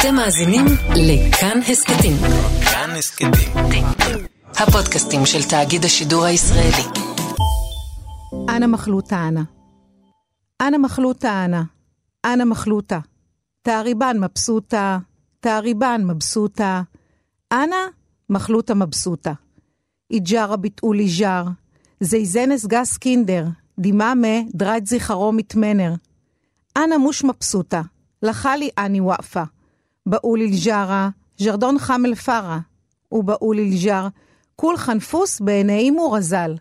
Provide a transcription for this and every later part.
אתם מאזינים לכאן הסכתים. כאן הסכתים. הפודקאסטים של תאגיד השידור הישראלי. אנה מחלוטה אנה. אנה מחלוטה אנה. אנה מחלוטה. תעריבן מבסוטה. תעריבן מבסוטה. אנה מחלוטה מבסוטה. איג'רה ביטאולי ז'ר. זייזנס גס קינדר. דימאמה דרייט זיכרו מתמנר. אנה מוש מבסוטה. לחלי אני וואפה. באול אל-ג'ארה, ז'רדון חמל פארה. ובאול אל-ג'אר, כול חנפוס בעיני מורזל.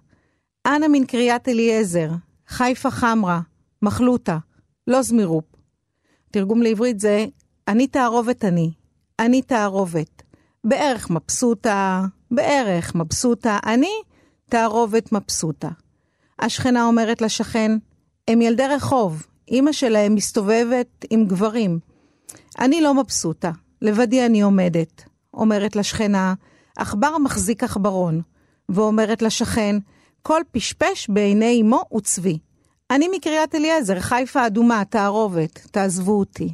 אנה מן קריית אליעזר, חיפה חמרה, מחלוטה, לא זמירופ. תרגום לעברית זה, אני תערובת אני, אני תערובת. בערך מבסוטה, בערך מבסוטה, אני תערובת מבסוטה. השכנה אומרת לשכן, הם ילדי רחוב, אמא שלהם מסתובבת עם גברים. אני לא מבסוטה, לבדי אני עומדת. אומרת לשכנה, עכבר מחזיק עכברון. ואומרת לשכן, כל פשפש בעיני אמו וצבי. אני מקריית אליעזר, חיפה אדומה, תערובת, תעזבו אותי.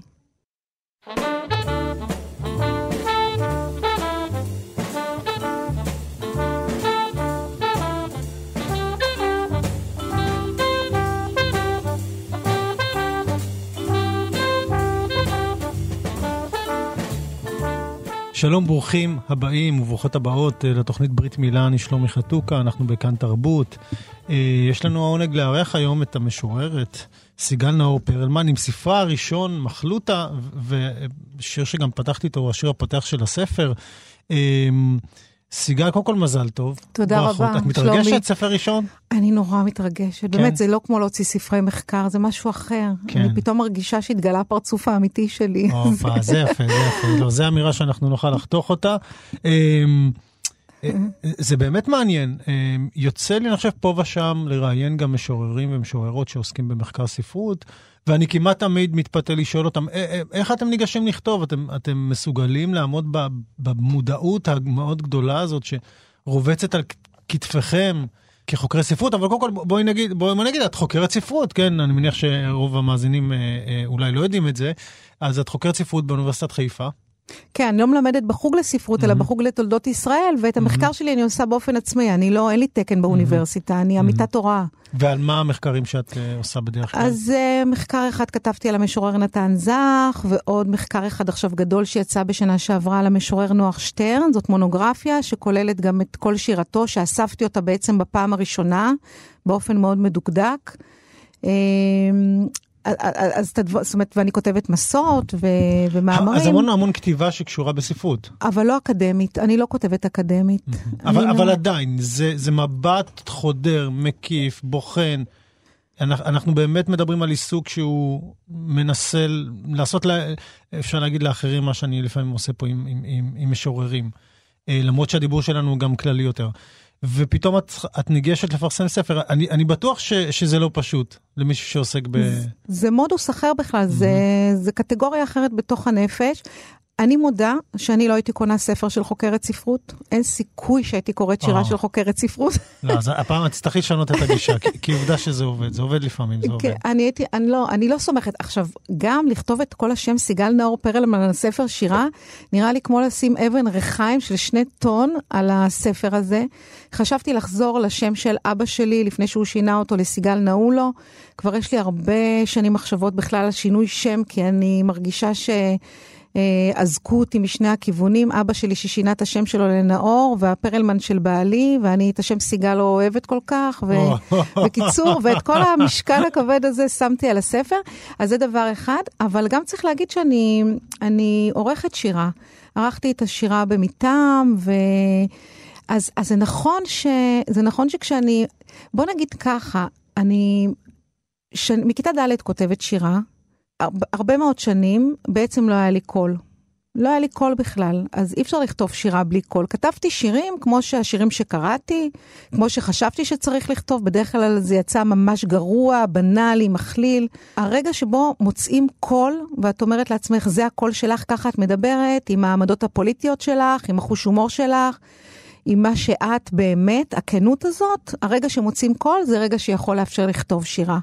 שלום, ברוכים הבאים וברוכות הבאות אה, לתוכנית ברית מילה, אני שלומי חתוקה, אנחנו בכאן תרבות. אה, יש לנו העונג לארח היום את המשוררת סיגל נאור פרלמן עם ספרה הראשון, מחלוטה, ושיר שגם פתחתי איתו, השיר הפותח של הספר. סיגל, קודם כל מזל טוב. תודה ברכות. רבה, את מתרגשת? שלומי. ספר ראשון? אני נורא מתרגשת, כן. באמת, זה לא כמו להוציא ספרי מחקר, זה משהו אחר. כן. אני פתאום מרגישה שהתגלה הפרצוף האמיתי שלי. הופה, זה יפה, זה יפה. לא, זו אמירה שאנחנו נוכל לחתוך אותה. אה, זה באמת מעניין. אמ, יוצא לי, אני חושב, פה ושם לראיין גם משוררים ומשוררות שעוסקים במחקר ספרות, ואני כמעט תמיד מתפתה לשאול אותם, "אה, אה, איך אתם ניגשים לכתוב? אתם, אתם מסוגלים לעמוד במודעות המאוד גדולה הזאת שרובצת על כתפיכם? כחוקרי ספרות, אבל קודם כל בואי נגיד, בואי נגיד, את חוקרת ספרות, כן? אני מניח שרוב המאזינים אה, אה, אולי לא יודעים את זה. אז את חוקרת ספרות באוניברסיטת חיפה. כן, אני לא מלמדת בחוג לספרות, אלא בחוג לתולדות ישראל, ואת המחקר שלי אני עושה באופן עצמי, אני לא, אין לי תקן באוניברסיטה, אני עמיתת הוראה. ועל מה המחקרים שאת אה, עושה בדרך כלל? אז uh, מחקר אחד כתבתי על המשורר נתן זך, ועוד מחקר אחד עכשיו גדול שיצא בשנה שעברה על המשורר נוח שטרן, זאת מונוגרפיה שכוללת גם את כל שירתו, שאספתי אותה בעצם בפעם הראשונה, באופן מאוד מדוקדק. אז את הדבר- זאת אומרת, ואני כותבת מסות ו- ומאמרים, אז המון המון כתיבה שקשורה בספרות. אבל לא אקדמית, אני לא כותבת אקדמית. אבל, אני אבל לא- עדיין, זה, זה מבט חודר, מקיף, בוחן. אנחנו, באמת מדברים על עיסוק שהוא מנסה לעשות, לה, אפשר להגיד לאחרים מה שאני לפעמים עושה פה עם, עם, עם, עם משוררים. אה, למרות שהדיבור שלנו הוא גם כללי יותר. ופתאום את, את ניגשת לפרסם ספר, אני, אני בטוח ש, שזה לא פשוט למישהו שעוסק ב... זה מודוס אחר בכלל, זה, זה קטגוריה אחרת בתוך הנפש. אני מודה שאני לא הייתי קונה ספר של חוקרת ספרות, אין סיכוי שהייתי קוראת שירה אה. של חוקרת ספרות. לא, אז הפעם את תצטרכי לשנות את הגישה, כי, עובדה שזה עובד, זה עובד לפעמים, זה עובד. כן, אני הייתי, אני לא, אני לא סומכת. עכשיו, גם לכתוב את כל השם סיגל נאור פרלמן על הספר שירה, נראה לי כמו לשים אבן ריחיים של שני טון על הספר הזה. חשבתי לחזור לשם של אבא שלי לפני שהוא שינה אותו לסיגל נעולו. כבר יש לי הרבה שנים מחשבות בכלל על שינוי שם, כי אני מרגישה ש... אה, אזקו אותי משני הכיוונים, אבא שלי ששינה את השם שלו לנאור, והפרלמן של בעלי, ואני את השם סיגל לא אוהבת כל כך, ובקיצור, ואת כל המשקל הכבד הזה שמתי על הספר, אז זה דבר אחד, אבל גם צריך להגיד שאני אני עורכת שירה. ערכתי את השירה במטעם, ו... אז, אז זה נכון ש... זה נכון שכשאני... בוא נגיד ככה, אני... ש... מכיתה ד' כותבת שירה, הרבה, מאוד שנים בעצם לא היה לי קול. לא היה לי קול בכלל, אז אי אפשר לכתוב שירה בלי קול. כתבתי שירים כמו שהשירים שקראתי, כמו שחשבתי שצריך לכתוב, בדרך כלל זה יצא ממש גרוע, בנאלי, מכליל. הרגע שבו מוצאים קול, ואת אומרת לעצמך, זה הקול שלך, ככה את מדברת, עם העמדות הפוליטיות שלך, עם החוש הומור שלך. עם מה שאת באמת, הכנות הזאת, הרגע שמוצאים קול זה רגע שיכול לאפשר לכתוב שירה.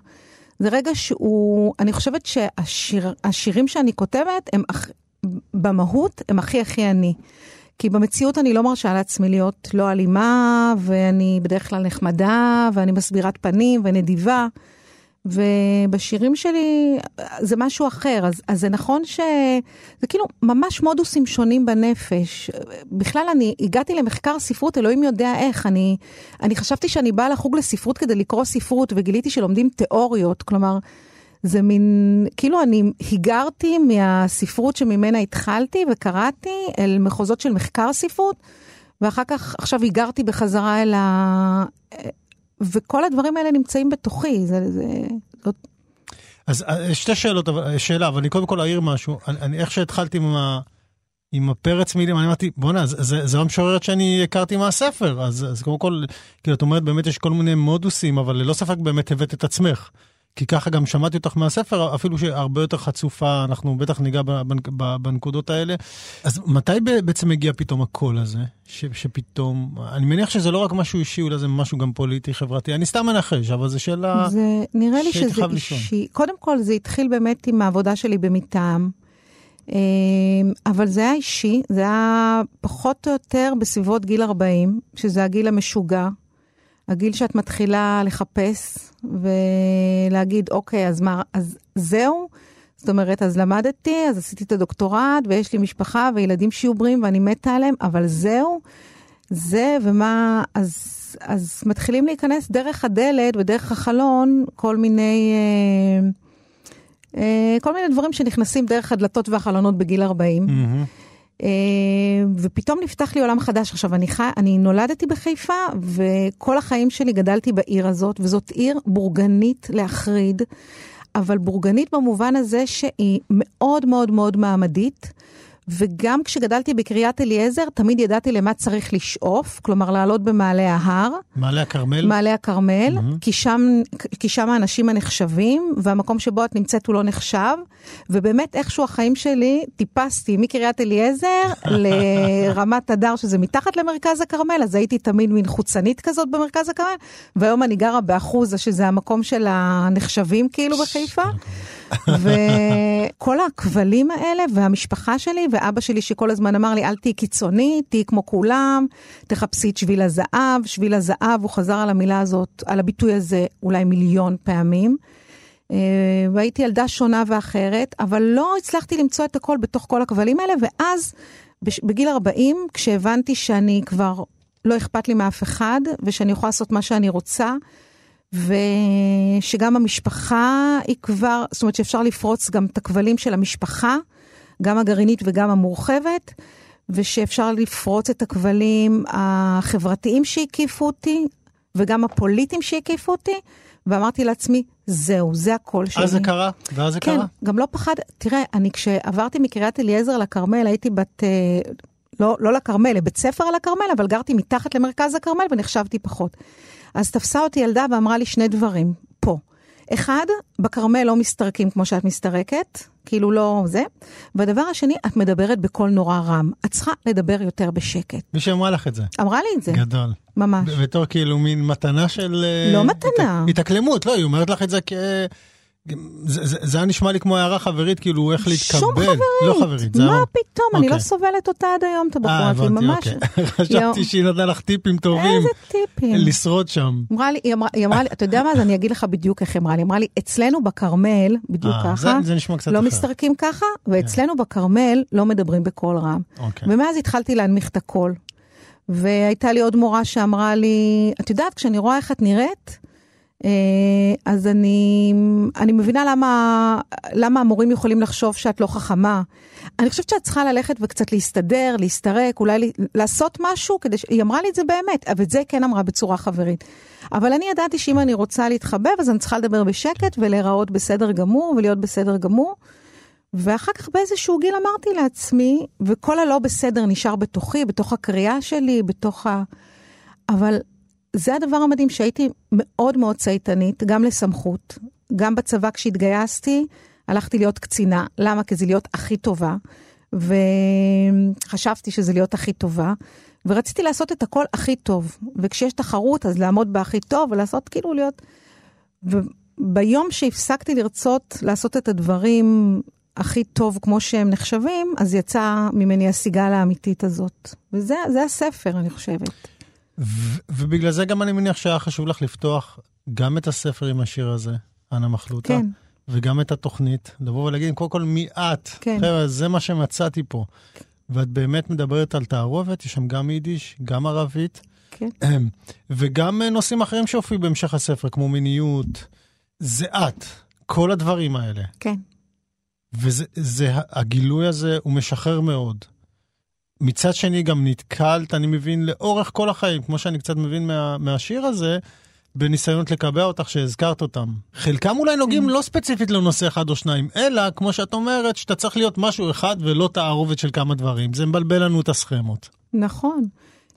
זה רגע שהוא, אני חושבת שהשירים שאני כותבת הם, אח- במהות הם הכי הכי אני. כי במציאות אני לא מרשה לעצמי להיות לא אלימה, ואני בדרך כלל נחמדה, ואני מסבירת פנים ונדיבה. ובשירים שלי זה משהו אחר, אז, אז זה נכון שזה כאילו ממש מודוסים שונים בנפש. בכלל אני הגעתי למחקר ספרות, אלוהים יודע איך, אני, אני חשבתי שאני באה לחוג לספרות כדי לקרוא ספרות, וגיליתי שלומדים תיאוריות, כלומר, זה מין, כאילו אני היגרתי מהספרות שממנה התחלתי וקראתי אל מחוזות של מחקר ספרות, ואחר כך עכשיו היגרתי בחזרה אל ה... וכל הדברים האלה נמצאים בתוכי, זה... זה זאת... אז אה, שתי שאלות, שאלה, אבל אני קודם כל אעיר משהו. אני, אני איך שהתחלתי עם, ה, עם הפרץ מילים, אני אמרתי, בואנה, זה המשוררת שאני הכרתי מהספר. אז, אז קודם כל, כאילו, את אומרת, באמת יש כל מיני מודוסים, אבל ללא ספק באמת הבאת את עצמך. כי ככה גם שמעתי אותך מהספר, אפילו שהרבה יותר חצופה, אנחנו בטח ניגע בנקודות האלה. אז מתי בעצם הגיע פתאום הקול הזה? ש, שפתאום, אני מניח שזה לא רק משהו אישי, אולי זה משהו גם פוליטי, חברתי. אני סתם מנחש, אבל זו שאלה זה, נראה לי שזה אישי. קודם כל, זה התחיל באמת עם העבודה שלי במטעם. אמ, אבל זה היה אישי, זה היה פחות או יותר בסביבות גיל 40, שזה הגיל המשוגע, הגיל שאת מתחילה לחפש ולהגיד, אוקיי, אז מה, אז זהו? זאת אומרת, אז למדתי, אז עשיתי את הדוקטורט, ויש לי משפחה וילדים שיהיו בריאים ואני מתה עליהם, אבל זהו, זה ומה, אז, אז מתחילים להיכנס דרך הדלת ודרך החלון כל מיני, אה, אה, כל מיני דברים שנכנסים דרך הדלתות והחלונות בגיל 40. Mm-hmm. אה, ופתאום נפתח לי עולם חדש. עכשיו, אני, חי, אני נולדתי בחיפה, וכל החיים שלי גדלתי בעיר הזאת, וזאת עיר בורגנית להחריד, אבל בורגנית במובן הזה שהיא מאוד מאוד מאוד מעמדית. וגם כשגדלתי בקריית אליעזר, תמיד ידעתי למה צריך לשאוף, כלומר לעלות במעלה ההר. מעלה הכרמל? מעלה הכרמל, mm-hmm. כי, שם, כי שם האנשים הנחשבים, והמקום שבו את נמצאת הוא לא נחשב. ובאמת איכשהו החיים שלי, טיפסתי מקריית אליעזר לרמת הדר, שזה מתחת למרכז הכרמל, אז הייתי תמיד מין חוצנית כזאת במרכז הכרמל, והיום אני גרה באחוזה, שזה המקום של הנחשבים כאילו בחיפה. וכל הכבלים האלה, והמשפחה שלי, ואבא שלי שכל הזמן אמר לי, אל תהיי קיצונית, תהיי כמו כולם, תחפשי את שביל הזהב. שביל הזהב, הוא חזר על המילה הזאת, על הביטוי הזה, אולי מיליון פעמים. אה, והייתי ילדה שונה ואחרת, אבל לא הצלחתי למצוא את הכל בתוך כל הכבלים האלה, ואז בגיל 40, כשהבנתי שאני כבר לא אכפת לי מאף אחד, ושאני יכולה לעשות מה שאני רוצה, ושגם המשפחה היא כבר, זאת אומרת שאפשר לפרוץ גם את הכבלים של המשפחה, גם הגרעינית וגם המורחבת, ושאפשר לפרוץ את הכבלים החברתיים שהקיפו אותי, וגם הפוליטיים שהקיפו אותי, ואמרתי לעצמי, זהו, זה הקול שלי. אז זה קרה? ואז זה כן, קרה? כן, גם לא פחד, תראה, אני כשעברתי מקריית אליעזר לכרמל, הייתי בת, אה, לא, לא לכרמל, לבית ספר על הכרמל, אבל גרתי מתחת למרכז הכרמל ונחשבתי פחות. אז תפסה אותי ילדה ואמרה לי שני דברים, פה. אחד, בכרמל לא מסתרקים כמו שאת מסתרקת, כאילו לא זה. והדבר השני, את מדברת בקול נורא רם. את צריכה לדבר יותר בשקט. מי שאמרה לך את זה? אמרה לי את זה. גדול. ממש. בתור כאילו מין מתנה של... לא אה, מתנה. התאקלמות, לא, היא אומרת לך את זה כ... זה היה נשמע לי כמו הערה חברית, כאילו איך להתקבל. שום חברית. לא חברית, מה פתאום, אני לא אוקיי. סובלת אותה עד היום, את הבחורה, היא ממש... אוקיי. חשבתי שהיא נתנה לך טיפים טובים. איזה טיפים? לשרוד שם. היא אמרה לי, אתה יודע מה, אז אני אגיד לך בדיוק איך היא אמרה לי. היא אמרה לי, אצלנו בכרמל, בדיוק אה, ככה, זה נשמע קצת לא אחר. מסתרקים ככה, ואצלנו בכרמל לא מדברים בקול רם. אוקיי. ומאז התחלתי להנמיך את הקול. והייתה לי עוד מורה שאמרה לי, את יודעת, כשאני רואה איך את נראית, אה, אז אני, אני מבינה למה, למה המורים יכולים לחשוב שאת לא חכמה. אני חושבת שאת צריכה ללכת וקצת להסתדר, להסתרק, אולי לעשות משהו כדי ש... היא אמרה לי את זה באמת, אבל את זה כן אמרה בצורה חברית. אבל אני ידעתי שאם אני רוצה להתחבב, אז אני צריכה לדבר בשקט ולהיראות בסדר גמור ולהיות בסדר גמור. ואחר כך באיזשהו גיל אמרתי לעצמי, וכל הלא בסדר נשאר בתוכי, בתוך הקריאה שלי, בתוך ה... אבל זה הדבר המדהים שהייתי מאוד מאוד צייתנית, גם לסמכות, גם בצבא כשהתגייסתי, הלכתי להיות קצינה. למה? כי זה להיות הכי טובה, וחשבתי שזה להיות הכי טובה, ורציתי לעשות את הכל הכי טוב. וכשיש תחרות, אז לעמוד בהכי טוב, ולעשות כאילו להיות... וביום שהפסקתי לרצות לעשות את הדברים הכי טוב כמו שהם נחשבים, אז יצא ממני הסיגל האמיתית הזאת. וזה זה הספר, אני חושבת. ו- ובגלל זה גם אני מניח שהיה חשוב לך לפתוח גם את הספר עם השיר הזה, אנה מחלוטה. כן. וגם את התוכנית, לבוא ולהגיד, קודם כל, מי את? כן. חבר'ה, זה מה שמצאתי פה. ואת באמת מדברת על תערובת, יש שם גם יידיש, גם ערבית, כן. וגם אה, נושאים אחרים שהופיעו בהמשך הספר, כמו מיניות. זה את, כל הדברים האלה. כן. וזה, הגילוי הזה הוא משחרר מאוד. מצד שני, גם נתקלת, אני מבין, לאורך כל החיים, כמו שאני קצת מבין מה, מהשיר הזה, בניסיונות לקבע אותך שהזכרת אותם. חלקם אולי נוגעים לא ספציפית לנושא אחד או שניים, אלא, כמו שאת אומרת, שאתה צריך להיות משהו אחד ולא תערובת של כמה דברים. זה מבלבל לנו את הסכמות. נכון.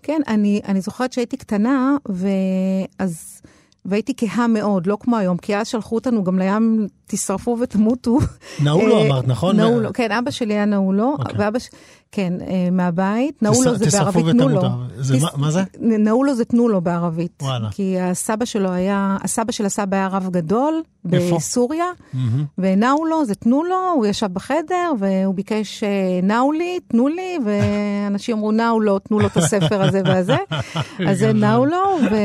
כן, אני, אני זוכרת שהייתי קטנה, ואז... והייתי כהה מאוד, לא כמו היום, כי אז שלחו אותנו גם לים, תשרפו ותמותו. נעולו אמרת, נכון? נעולו, כן, אבא שלי היה נעולו, אוקיי. ואבא ש... כן, אה, מהבית. נעולו זה בערבית תנו לו. מה- זה? נעולו זה תנו לו בערבית. וואלה. כי הסבא שלו היה, הסבא של הסבא היה רב גדול? בסוריה, מהמם. ונאולו זה תנו לו, הוא ישב בחדר והוא ביקש אה, נאו לי, תנו לי, ואנשים אמרו נאו לו, תנו לו את הספר הזה והזה. אז זה גדול. נאו לו, ו...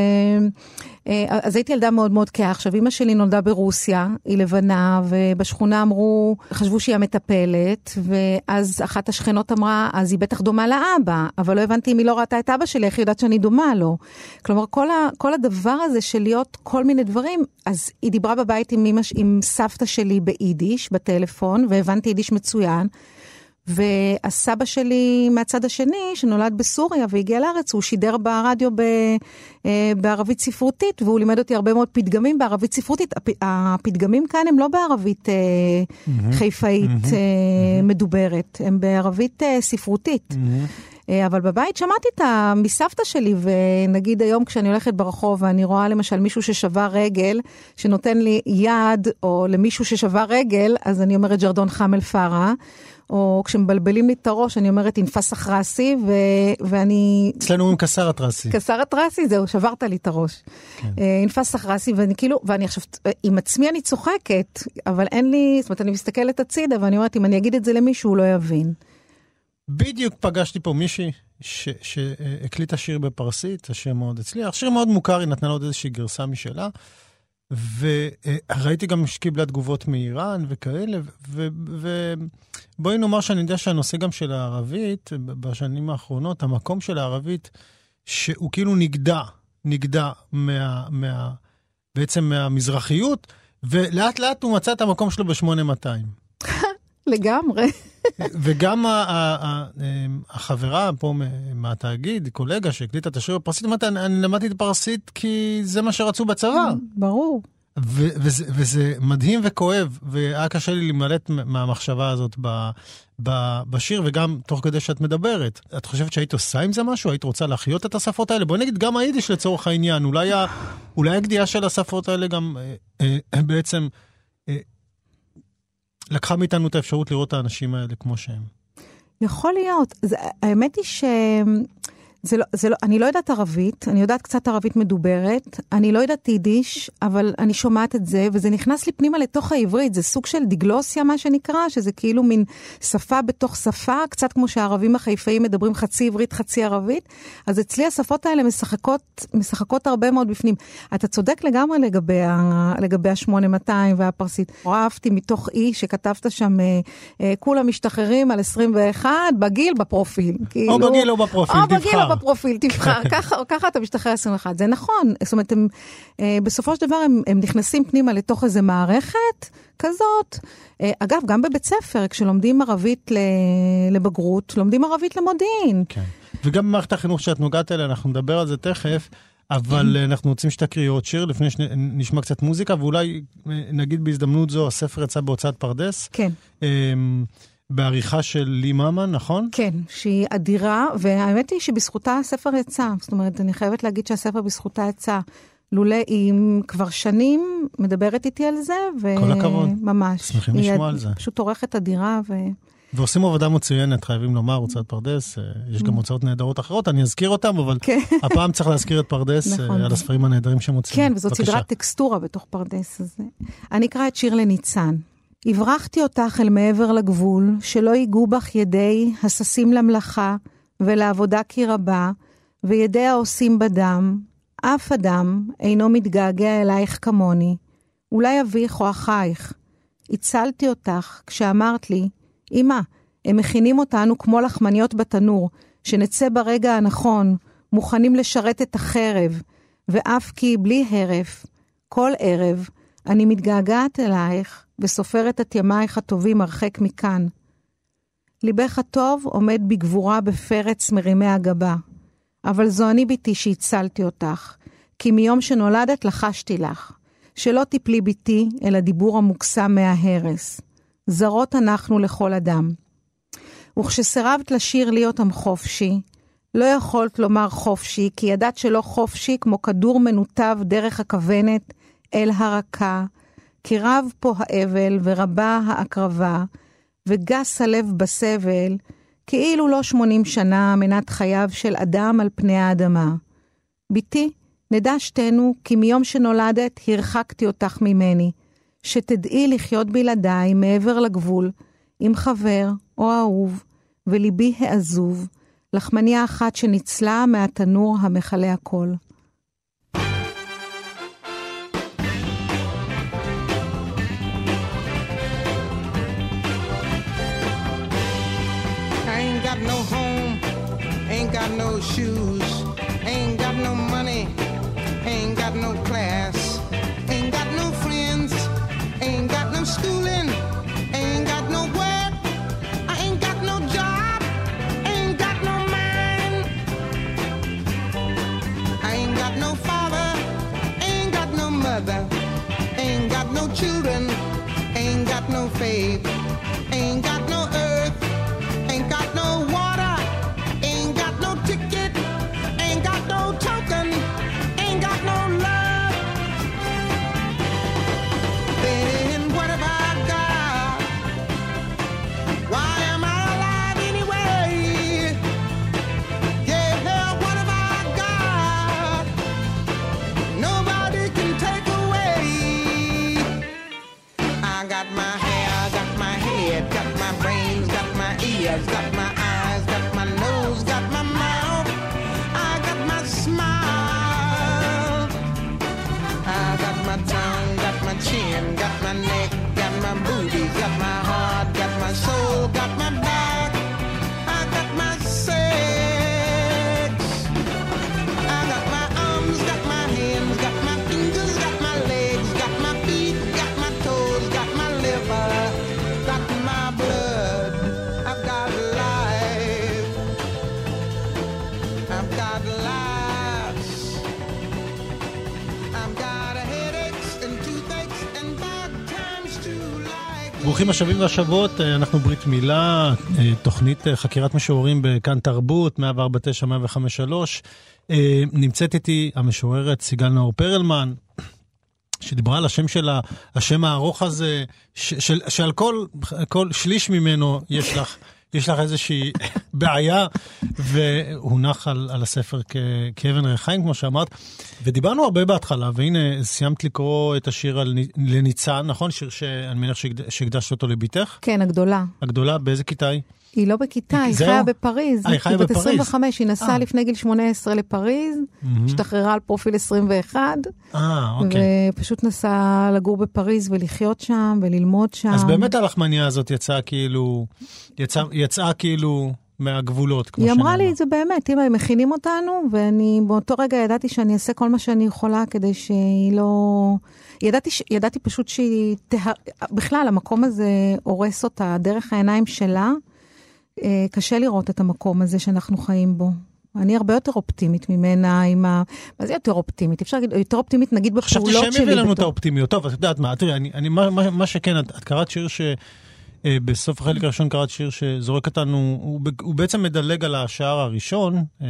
אה, אז הייתי ילדה מאוד מאוד כהה. עכשיו, אימא שלי נולדה ברוסיה, היא לבנה, ובשכונה אמרו, חשבו שהיא המטפלת, ואז אחת השכנות אמרה, אז היא בטח דומה לאבא, אבל לא הבנתי אם היא לא ראתה את אבא שלי, איך היא יודעת שאני דומה לו. כלומר, כל, ה, כל הדבר הזה של להיות כל מיני דברים, אז היא דיברה בבית עם, אמא, עם סבתא שלי ביידיש, בטלפון, והבנתי יידיש מצוין. והסבא שלי מהצד השני, שנולד בסוריה והגיע לארץ, הוא שידר ברדיו ב, אה, בערבית ספרותית, והוא לימד אותי הרבה מאוד פתגמים בערבית ספרותית. הפ, הפתגמים כאן הם לא בערבית אה, חיפאית אה, מדוברת, הם בערבית ספרותית. אה, אבל בבית שמעתי את ה... מסבתא שלי, ונגיד היום כשאני הולכת ברחוב ואני רואה למשל מישהו ששבר רגל, שנותן לי יד, או למישהו ששבר רגל, אז אני אומרת ג'רדון חמל פארה. או כשמבלבלים לי את הראש, אני אומרת אינפס אחרסי, ו... ואני... אצלנו אומרים קסר הטרסי. קסר הטרסי, זהו, שברת לי את הראש. כן. אה, אינפס אחרסי, ואני כאילו, ואני עכשיו, עם עצמי אני צוחקת, אבל אין לי, זאת אומרת, אני מסתכלת הצידה, ואני אומרת, אם אני אגיד את זה למישהו, הוא לא יבין. בדיוק פגשתי פה מישהי שהקליטה שיר בפרסית, השיר מאוד הצליח, שיר מאוד מוכר, היא נתנה לו עוד איזושהי גרסה משלה. וראיתי גם שקיבלה תגובות מאיראן וכאלה, ובואי נאמר שאני יודע שהנושא גם של הערבית, בשנים האחרונות, המקום של הערבית, שהוא כאילו נגדע, נגדע מה, מה, בעצם מהמזרחיות, ולאט לאט הוא מצא את המקום שלו ב-8200. לגמרי. וגם אמ, החברה פה מהתאגיד, קולגה שהקליטה את השיר בפרסית, אמרתי, אני, למדתי את פרסית כי זה מה שרצו בצבא. ברור. וזה, וזה מדהים וכואב, והיה קשה לי להימלט מהמחשבה הזאת ב- ב- בשיר, וגם תוך כדי שאת מדברת. את חושבת שהיית עושה עם זה משהו? היית רוצה להחיות את השפות האלה? בואי נגיד גם היידיש לצורך העניין. אולי, ה- אולי הגדיעה של השפות האלה גם אה, אה, בעצם אה, לקחה מאיתנו את האפשרות לראות את האנשים האלה כמו שהם. יכול להיות. זה, האמת היא ש... זה לא, זה לא, אני לא יודעת ערבית, אני יודעת קצת ערבית מדוברת, אני לא יודעת יידיש, אבל אני שומעת את זה, וזה נכנס לי פנימה לתוך העברית, זה סוג של דיגלוסיה, מה שנקרא, שזה כאילו מין שפה בתוך שפה, קצת כמו שהערבים החיפאים מדברים חצי עברית, חצי ערבית, אז אצלי השפות האלה משחקות, משחקות הרבה מאוד בפנים. אתה צודק לגמרי לגבי, ה, לגבי ה-8200 והפרסית. אהבתי מתוך אי שכתבת שם, אה, אה, כולם משתחררים על 21, בגיל, בפרופיל. כאילו, או בגיל או בפרופיל, או תבחר. או בפרופיל, תבחר, ככה, ככה אתה משתחרר 21, זה נכון, זאת אומרת, הם, אה, בסופו של דבר הם, הם נכנסים פנימה לתוך איזה מערכת כזאת. אה, אגב, גם בבית ספר, כשלומדים ערבית לבגרות, לומדים ערבית למודיעין. כן. וגם במערכת החינוך שאת נוגעת אליה, אנחנו נדבר על זה תכף, אבל אה, אנחנו רוצים שתקריאי עוד שיר לפני שנשמע קצת מוזיקה, ואולי אה, נגיד בהזדמנות זו, הספר יצא בהוצאת פרדס, כן, אמ, בעריכה של לי ממן, נכון? כן, שהיא אדירה, והאמת היא שבזכותה הספר יצא. זאת אומרת, אני חייבת להגיד שהספר בזכותה יצא. לולא היא כבר שנים מדברת איתי על זה, ו... כל הכבוד. ממש. שמחים היא לשמוע על זה. פשוט עורכת אדירה, ו... ועושים עבודה מצוינת, חייבים לומר, הוצאת פרדס, אה, יש גם הוצאות נהדרות אחרות, אני אזכיר אותן, אבל כן. הפעם צריך להזכיר את פרדס אה, נכון. על הספרים הנהדרים שמוצאים. כן, וזאת. סדרת טקסטורה בתוך פרדס הזה. אני אקרא את שיר לניצן. הברחתי אותך אל מעבר לגבול, שלא ייגעו בך ידי הששים למלאכה ולעבודה כי רבה, וידי העושים בדם, אף אדם אינו מתגעגע אלייך כמוני, אולי אביך או אחייך. הצלתי אותך כשאמרת לי, אמא, הם מכינים אותנו כמו לחמניות בתנור, שנצא ברגע הנכון, מוכנים לשרת את החרב, ואף כי בלי הרף, כל ערב, אני מתגעגעת אלייך, וסופרת את ימייך הטובים הרחק מכאן. ליבך הטוב עומד בגבורה בפרץ מרימי הגבה. אבל זו אני בתי שהצלתי אותך, כי מיום שנולדת לחשתי לך, שלא תיפלי בתי אל הדיבור המוקסם מההרס. זרות אנחנו לכל אדם. וכשסירבת לשיר לי אותם חופשי, לא יכולת לומר חופשי, כי ידעת שלא חופשי כמו כדור מנותב דרך הכוונת אל הרכה, כי רב פה האבל ורבה ההקרבה, וגס הלב בסבל, כאילו לא שמונים שנה מנת חייו של אדם על פני האדמה. בתי, נדע שתינו כי מיום שנולדת הרחקתי אותך ממני, שתדעי לחיות בלעדיי מעבר לגבול, עם חבר או אהוב, וליבי העזוב, לחמניה אחת שניצלה מהתנור המכלה הכל. No shoes, השבים והשבות, אה, אנחנו ברית מילה, אה, תוכנית אה, חקירת משוררים בכאן תרבות, 149-105-3. אה, נמצאת איתי המשוררת סיגל נאור פרלמן, שדיברה על השם שלה, השם הארוך הזה, ש, של, שעל כל, כל שליש ממנו יש לך, יש לך איזושהי בעיה, והונח על, על הספר כ, כאבן ריחיים, כמו שאמרת. ודיברנו הרבה בהתחלה, והנה סיימת לקרוא את השיר על, לניצן, נכון? שיר שאני מניח שהקד- שהקדשת אותו לביתך? כן, הגדולה. הגדולה, באיזה כיתה היא? היא לא בכיתה, היא? חיה בפריז. אה, היא חיה בת בפריז. 25, היא נסעה אה. לפני גיל 18 לפריז, השתחררה על פרופיל 21, אה, אוקיי. ופשוט נסעה לגור בפריז ולחיות שם וללמוד שם. אז באמת הלחמניה הזאת יצאה כאילו, יצא, יצאה כאילו מהגבולות, כמו היא אמרה. לי את זה באמת, אמא, הם מכינים אותנו, ואני באותו רגע ידעתי שאני אעשה כל מה שאני יכולה כדי שהיא לא... ידעתי, ש... ידעתי פשוט שהיא... תה... בכלל, המקום הזה הורס אותה דרך העיניים שלה. אה, קשה לראות את המקום הזה שאנחנו חיים בו. אני הרבה יותר אופטימית ממנה עם ה... מה זה יותר אופטימית? אפשר להגיד, יותר אופטימית נגיד חשבתי בפעולות שהם שלי. יביאו לנו את האופטימיות. טוב, את יודעת מה, תראי, אני, אני, מה, מה, מה שכן, את, את קראת שיר ש... אה, בסוף החלק הראשון קראת שיר שזורק אותנו, הוא, הוא בעצם מדלג על השער הראשון, אה,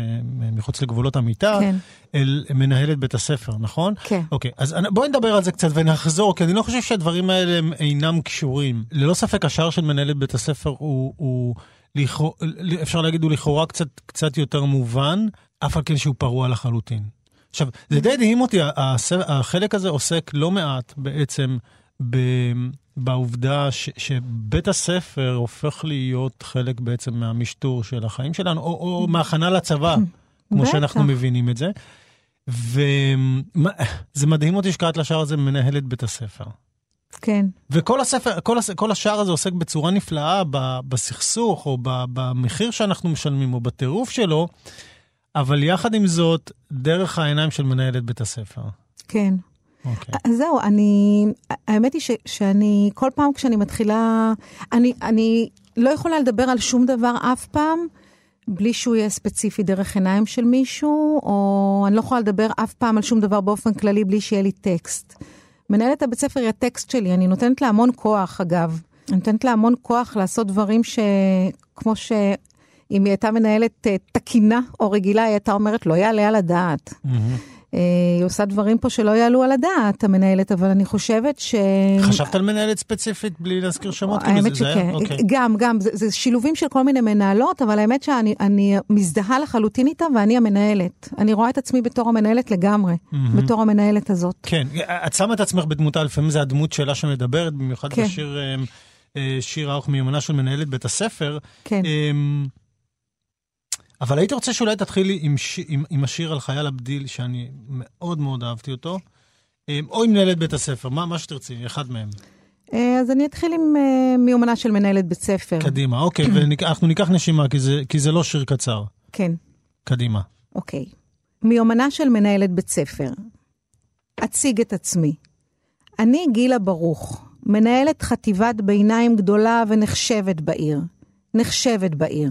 מחוץ לגבולות המיטה, כן. אל מנהלת בית הספר, נכון? כן. אוקיי, אז בואי נדבר על זה קצת ונחזור, כי אני לא חושב שהדברים האלה הם אינם קשורים. ללא ספק, השער של מנהלת בית הספר הוא, הוא לכאורה, אפשר להגיד, הוא לכאורה קצת, קצת יותר מובן, אף על כן שהוא פרוע לחלוטין. עכשיו, זה די הדהים אותי, החלק הזה עוסק לא מעט בעצם ב, בעובדה ש, שבית הספר הופך להיות חלק בעצם מהמשטור של החיים שלנו, או, או מהכנה לצבא, כמו בטח. שאנחנו מבינים את זה. וזה מדהים אותי שקראת לשער הזה מנהלת בית הספר. כן. וכל הספר, כל, הס, כל השער הזה עוסק בצורה נפלאה ב, בסכסוך, או ב, במחיר שאנחנו משלמים, או בטירוף שלו, אבל יחד עם זאת, דרך העיניים של מנהלת בית הספר. כן. אוקיי. אז זהו, אני, האמת היא ש, שאני, כל פעם כשאני מתחילה, אני, אני לא יכולה לדבר על שום דבר אף פעם, בלי שהוא יהיה ספציפי דרך עיניים של מישהו, או אני לא יכולה לדבר אף פעם על שום דבר באופן כללי בלי שיהיה לי טקסט. מנהלת הבית ספר היא הטקסט שלי, אני נותנת לה המון כוח, אגב. אני נותנת לה המון כוח לעשות דברים שכמו ש... אם היא הייתה מנהלת אה, תקינה או רגילה, היא הייתה אומרת, לא יעלה על הדעת. מהמם. אה, היא עושה דברים פה שלא יעלו על הדעת, המנהלת, אבל אני חושבת ש... חשבת על מנהלת ספציפית בלי להזכיר שמות? האמת? שכן, אוקיי. גם, גם, זה, זה שילובים של כל מיני מנהלות, אבל האמת שאני אני מזדהה לחלוטין איתה ואני המנהלת. אני רואה את עצמי בתור המנהלת לגמרי, בתור המנהלת הזאת. כן, את שמה את עצמך בדמותה, לפעמים זה הדמות שלה שמדברת, במיוחד כן. בשיר אה, אה, שיר ארוך מיומנה של מנהלת בית הספר. כן. אבל הייתי רוצה שאולי תתחילי עם, ש... עם, עם השיר על חייל הבדיל, שאני מאוד מאוד אהבתי אותו, אמ, או עם מנהלת בית הספר, מה, מה שתרצי, אחד מהם. אה, אז אני אתחיל עם אה, מיומנה של מנהלת בית ספר. קדימה, אוקיי, ואנחנו ניקח נשימה, כי זה, כי זה לא שיר קצר. כן. קדימה. אוקיי. מיומנה של מנהלת בית ספר. אציג את עצמי. אני גילה ברוך, מנהלת חטיבת ביניים גדולה ונחשבת בעיר. נחשבת בעיר.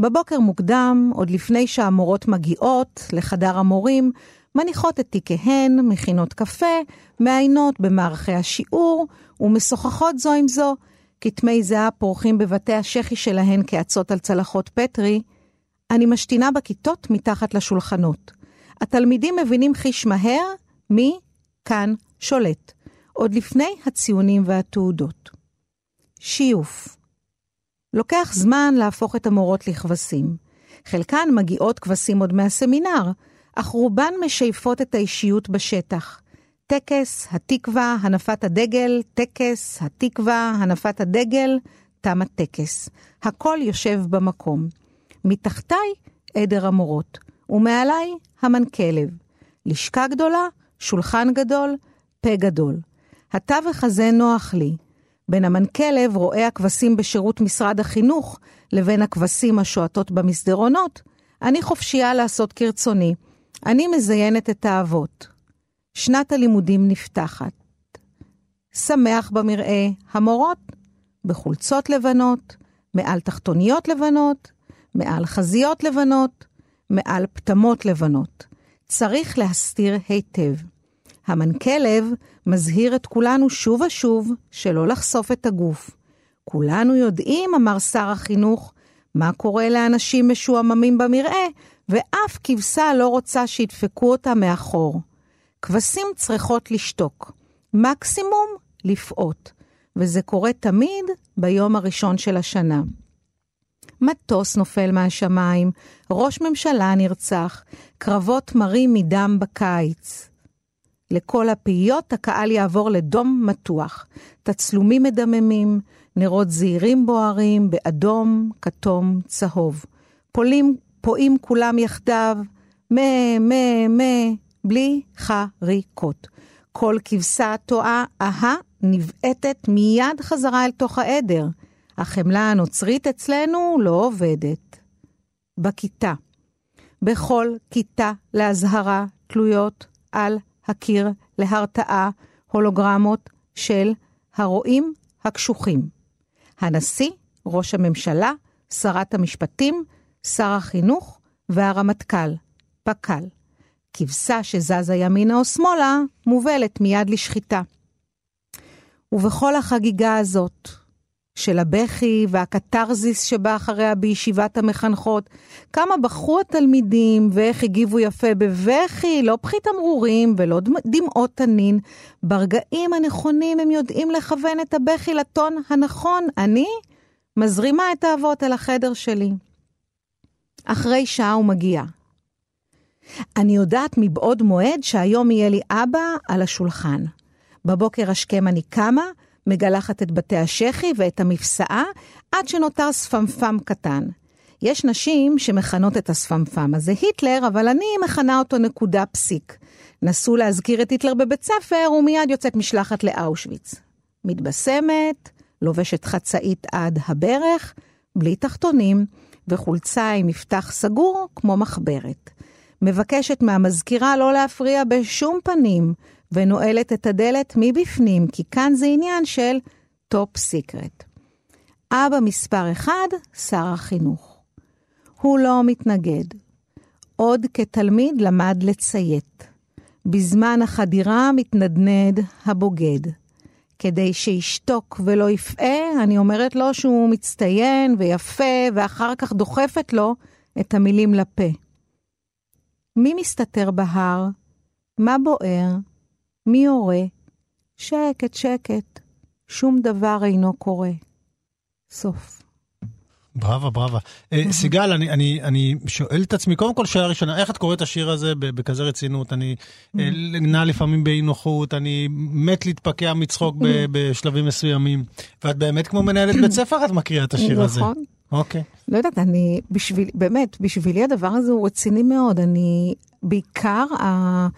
בבוקר מוקדם, עוד לפני שהמורות מגיעות לחדר המורים, מניחות את תיקיהן, מכינות קפה, מעיינות במערכי השיעור ומשוחחות זו עם זו, כתמי זהב פורחים בבתי השחי שלהן כעצות על צלחות פטרי, אני משתינה בכיתות מתחת לשולחנות. התלמידים מבינים חיש מהר מי כאן שולט, עוד לפני הציונים והתעודות. שיוף לוקח זמן להפוך את המורות לכבשים. חלקן מגיעות כבשים עוד מהסמינר, אך רובן משייפות את האישיות בשטח. טקס, התקווה, הנפת הדגל, טקס, התקווה, הנפת הדגל, תם הטקס. הכל יושב במקום. מתחתיי עדר המורות, ומעליי המנכלב. לשכה גדולה, שולחן גדול, פה גדול. התווך הזה נוח לי. בין המנכלב רואה הכבשים בשירות משרד החינוך לבין הכבשים השועטות במסדרונות, אני חופשייה לעשות כרצוני. אני מזיינת את האבות. שנת הלימודים נפתחת. שמח במראה, המורות בחולצות לבנות, מעל תחתוניות לבנות, מעל חזיות לבנות, מעל פטמות לבנות. צריך להסתיר היטב. המנכלב מזהיר את כולנו שוב ושוב שלא לחשוף את הגוף. כולנו יודעים, אמר שר החינוך, מה קורה לאנשים משועממים במרעה, ואף כבשה לא רוצה שידפקו אותה מאחור. כבשים צריכות לשתוק, מקסימום לפעוט, וזה קורה תמיד ביום הראשון של השנה. מטוס נופל מהשמיים, ראש ממשלה נרצח, קרבות מרים מדם בקיץ. לכל הפיות הקהל יעבור לדום מתוח, תצלומים מדממים, נרות זעירים בוערים באדום, כתום, צהוב. פולים, פועים כולם יחדיו, מה, מה, מה, בלי חריקות. כל כבשה טועה, אהה, נבעטת מיד חזרה אל תוך העדר. החמלה הנוצרית אצלנו לא עובדת. בכיתה. בכל כיתה לאזהרה תלויות על הקיר להרתעה הולוגרמות של הרועים הקשוחים. הנשיא, ראש הממשלה, שרת המשפטים, שר החינוך והרמטכ"ל, פק"ל. כבשה שזזה ימינה או שמאלה, מובלת מיד לשחיטה. ובכל החגיגה הזאת, של הבכי והקתרזיס שבא אחריה בישיבת המחנכות, כמה בכו התלמידים ואיך הגיבו יפה בבכי, לא בכי תמרורים ולא דמעות תנין. ברגעים הנכונים הם יודעים לכוון את הבכי לטון הנכון. אני מזרימה את האבות אל החדר שלי. אחרי שעה הוא מגיע. אני יודעת מבעוד מועד שהיום יהיה לי אבא על השולחן. בבוקר השכם אני קמה, מגלחת את בתי השחי ואת המפסעה, עד שנותר ספמפם קטן. יש נשים שמכנות את הספמפם הזה היטלר, אבל אני מכנה אותו נקודה פסיק. נסו להזכיר את היטלר בבית ספר, ומיד יוצאת משלחת לאושוויץ. מתבשמת, לובשת חצאית עד הברך, בלי תחתונים, וחולצה עם מפתח סגור כמו מחברת. מבקשת מהמזכירה לא להפריע בשום פנים, ונועלת את הדלת מבפנים, כי כאן זה עניין של Top secret. אבא מספר אחד, שר החינוך. הוא לא מתנגד. עוד כתלמיד למד לציית. בזמן החדירה מתנדנד הבוגד. כדי שישתוק ולא יפעה, אני אומרת לו שהוא מצטיין ויפה, ואחר כך דוחפת לו את המילים לפה. מי מסתתר בהר? מה בוער? מי יורה? שקט, שקט. שום דבר אינו קורה. סוף. בראבה, בראבה. אה, סיגל, אני, אני, אני שואל את עצמי, קודם כל שאלה ראשונה, איך את קוראת את השיר הזה בכזה רצינות? אני אה, נע לפעמים באי נוחות, אני מת להתפקע מצחוק בשלבים מסוימים, ואת באמת כמו מנהלת בית ספר, את מקריאה את השיר הזה. נכון. אוקיי. לא יודעת, אני, בשביל, באמת, בשבילי הדבר הזה הוא רציני מאוד. אני, בעיקר ה,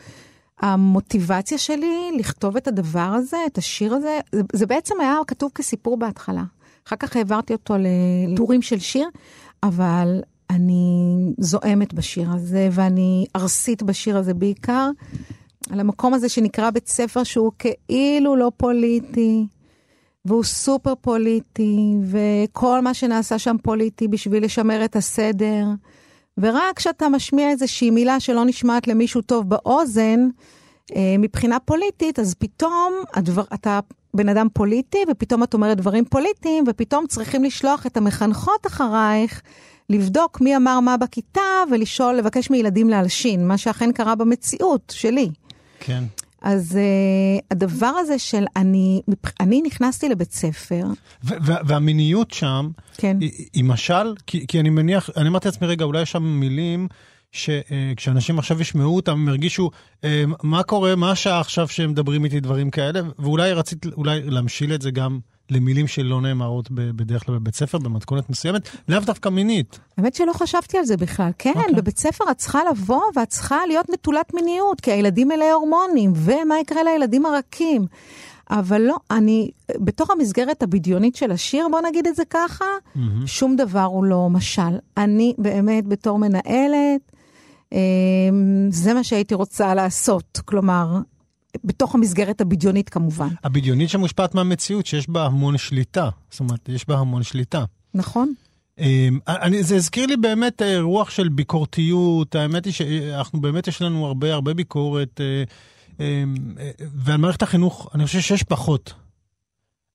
המוטיבציה שלי לכתוב את הדבר הזה, את השיר הזה, זה, זה בעצם היה כתוב כסיפור בהתחלה. אחר כך העברתי אותו לטורים של שיר, אבל אני זועמת בשיר הזה, ואני ארסית בשיר הזה בעיקר, על המקום הזה שנקרא בית ספר שהוא כאילו לא פוליטי. והוא סופר פוליטי, וכל מה שנעשה שם פוליטי בשביל לשמר את הסדר. ורק כשאתה משמיע איזושהי מילה שלא נשמעת למישהו טוב באוזן, אה, מבחינה פוליטית, אז פתאום הדבר, אתה בן אדם פוליטי, ופתאום את אומרת דברים פוליטיים, ופתאום צריכים לשלוח את המחנכות אחרייך, לבדוק מי אמר מה בכיתה, ולשאול, לבקש מילדים להלשין, מה שאכן קרה במציאות שלי. כן. אז uh, הדבר הזה של אני, אני נכנסתי לבית ספר, והמיניות שם, כן, היא, היא משל, כי, כי אני מניח, אני אמרתי לעצמי, רגע, אולי יש שם מילים שכשאנשים עכשיו ישמעו אותם, הם ירגישו, אה, מה קורה, מה השעה עכשיו שהם מדברים איתי דברים כאלה, ואולי רצית אולי להמשיל את זה גם למילים שלא נאמרות בדרך כלל בבית ספר, במתכונת מסוימת, לאו דווקא מינית. האמת שלא חשבתי על זה בכלל. כן, אוקיי. בבית ספר את צריכה לבוא ואת צריכה להיות נטולת מיניות, כי הילדים מלאי הורמונים, ומה יקרה לילדים הרכים. אבל לא, אני, בתוך המסגרת הבדיונית של השיר, בוא נגיד את זה ככה, שום דבר הוא לא משל. אני באמת, בתור מנהלת, אה, זה מה שהייתי רוצה לעשות. כלומר, בתוך המסגרת הבדיונית כמובן. הבדיונית שמושפעת מהמציאות, שיש בה המון שליטה. זאת אומרת, יש בה המון שליטה. נכון? אמ, אני, זה הזכיר לי באמת אה, רוח של ביקורתיות, האמת היא שאנחנו באמת יש לנו הרבה הרבה ביקורת, אה, אמ, אה, ועל מערכת החינוך אני חושב שיש פחות.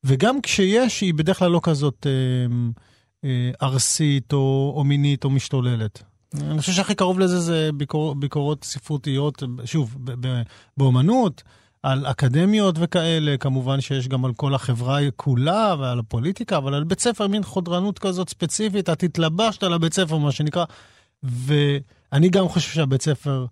וגם כשיש, היא בדרך כלל לא כזאת אמ, ארסית או, או מינית או משתוללת. אני חושב שהכי קרוב לזה זה ביקור, ביקורות ספרותיות, שוב, ב- ב- באומנות, על אקדמיות וכאלה, כמובן שיש גם על כל החברה כולה ועל הפוליטיקה, אבל על בית ספר, מין חודרנות כזאת ספציפית, את התלבשת על הבית ספר, מה שנקרא, ואני גם חושב שהבית ספר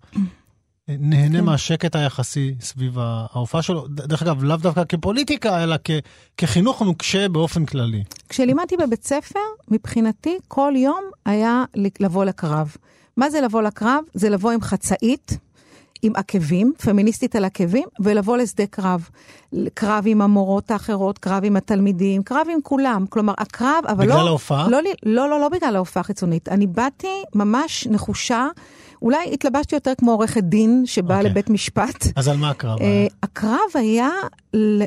נהנה מהשקט היחסי סביב ההופעה שלו, דרך אגב, לאו דווקא כפוליטיקה, אלא כ- כחינוך נוקשה באופן כללי. כשלימדתי בבית ספר, מבחינתי כל יום היה לבוא לקרב. מה זה לבוא לקרב? זה לבוא עם חצאית, עם עקבים, פמיניסטית על עקבים, ולבוא לשדה קרב. קרב עם המורות האחרות, קרב עם התלמידים, קרב עם כולם. כלומר, הקרב, אבל לא... בגלל ההופעה? לא, לא, לא, לא בגלל ההופעה החיצונית. אני באתי ממש נחושה, אולי התלבשתי יותר כמו עורכת דין שבאה אוקיי. לבית משפט. אז על מה הקרב? אה, היה? הקרב היה,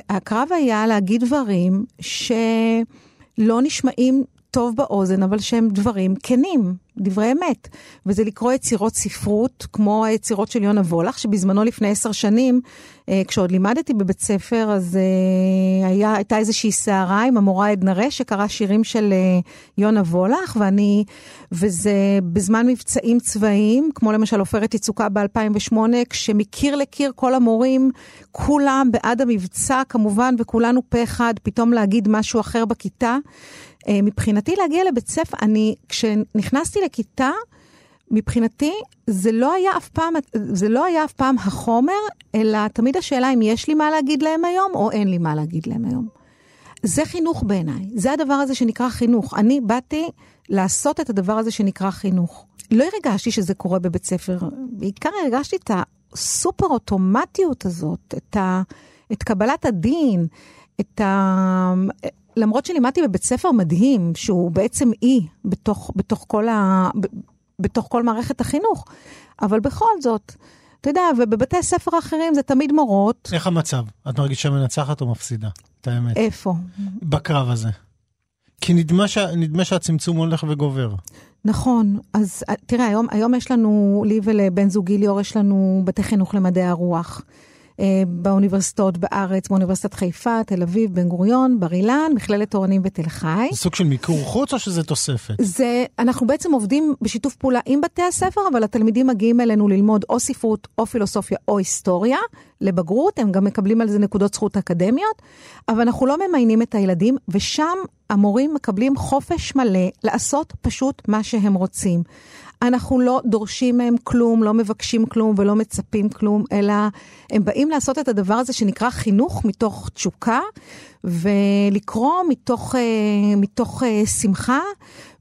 הקרב היה להגיד דברים שלא נשמעים טוב באוזן, אבל שהם דברים כנים, דברי אמת. וזה לקרוא יצירות ספרות, כמו היצירות של יונה וולך, שבזמנו לפני עשר שנים, אה, כשעוד לימדתי בבית ספר, אז אה, היה, הייתה איזושהי סערה עם המורה עדנה רש, שקרא שירים של אה, יונה וולך, ואני, וזה בזמן מבצעים צבאיים, כמו למשל עופרת יצוקה ב-2008, כשמקיר לקיר כל המורים, כולם בעד המבצע כמובן, וכולנו פה אחד, פתאום להגיד משהו אחר בכיתה. אה, מבחינתי להגיע לבית ספר, אני, כשנכנסתי לכיתה, מבחינתי זה לא היה אף פעם, זה לא היה אף פעם החומר, אלא תמיד השאלה אם יש לי מה להגיד להם היום או אין לי מה להגיד להם היום. זה חינוך בעיניי, זה הדבר הזה שנקרא חינוך. אני באתי לעשות את הדבר הזה שנקרא חינוך. לא הרגשתי שזה קורה בבית ספר, בעיקר הרגשתי את הסופר אוטומטיות הזאת, את, ה, את קבלת הדין, את ה... למרות שלימדתי בבית ספר מדהים, שהוא בעצם אי בתוך, בתוך, כל, ה, בתוך כל מערכת החינוך, אבל בכל זאת, אתה יודע, ובבתי ספר אחרים זה תמיד מורות. איך המצב? את מרגישה מנצחת או מפסידה? את האמת. איפה? בקרב הזה. כי נדמה, ש... נדמה שהצמצום הולך וגובר. נכון, אז אה, תראה, היום, היום יש לנו, לי ולבן זוגי ליאור, יש לנו בתי חינוך למדעי הרוח. אה, באוניברסיטאות בארץ, באוניברסיטת חיפה, תל אביב, בן גוריון, בר אילן, מכללת אורנים ותל חי. זה סוג של מיקור חוץ או שזה תוספת? זה, אנחנו בעצם עובדים בשיתוף פעולה עם בתי הספר, אבל התלמידים מגיעים אלינו ללמוד או ספרות, או פילוסופיה, או היסטוריה, לבגרות, הם גם מקבלים על זה נקודות זכות אקדמיות, אבל אנחנו לא ממיינים את הילדים, ושם המורים מקבלים חופש מלא לעשות פשוט מה שהם רוצים. אנחנו לא דורשים מהם כלום, לא מבקשים כלום ולא מצפים כלום, אלא הם באים לעשות את הדבר הזה שנקרא חינוך מתוך תשוקה, ולקרוא מתוך, אה, מתוך אה, שמחה,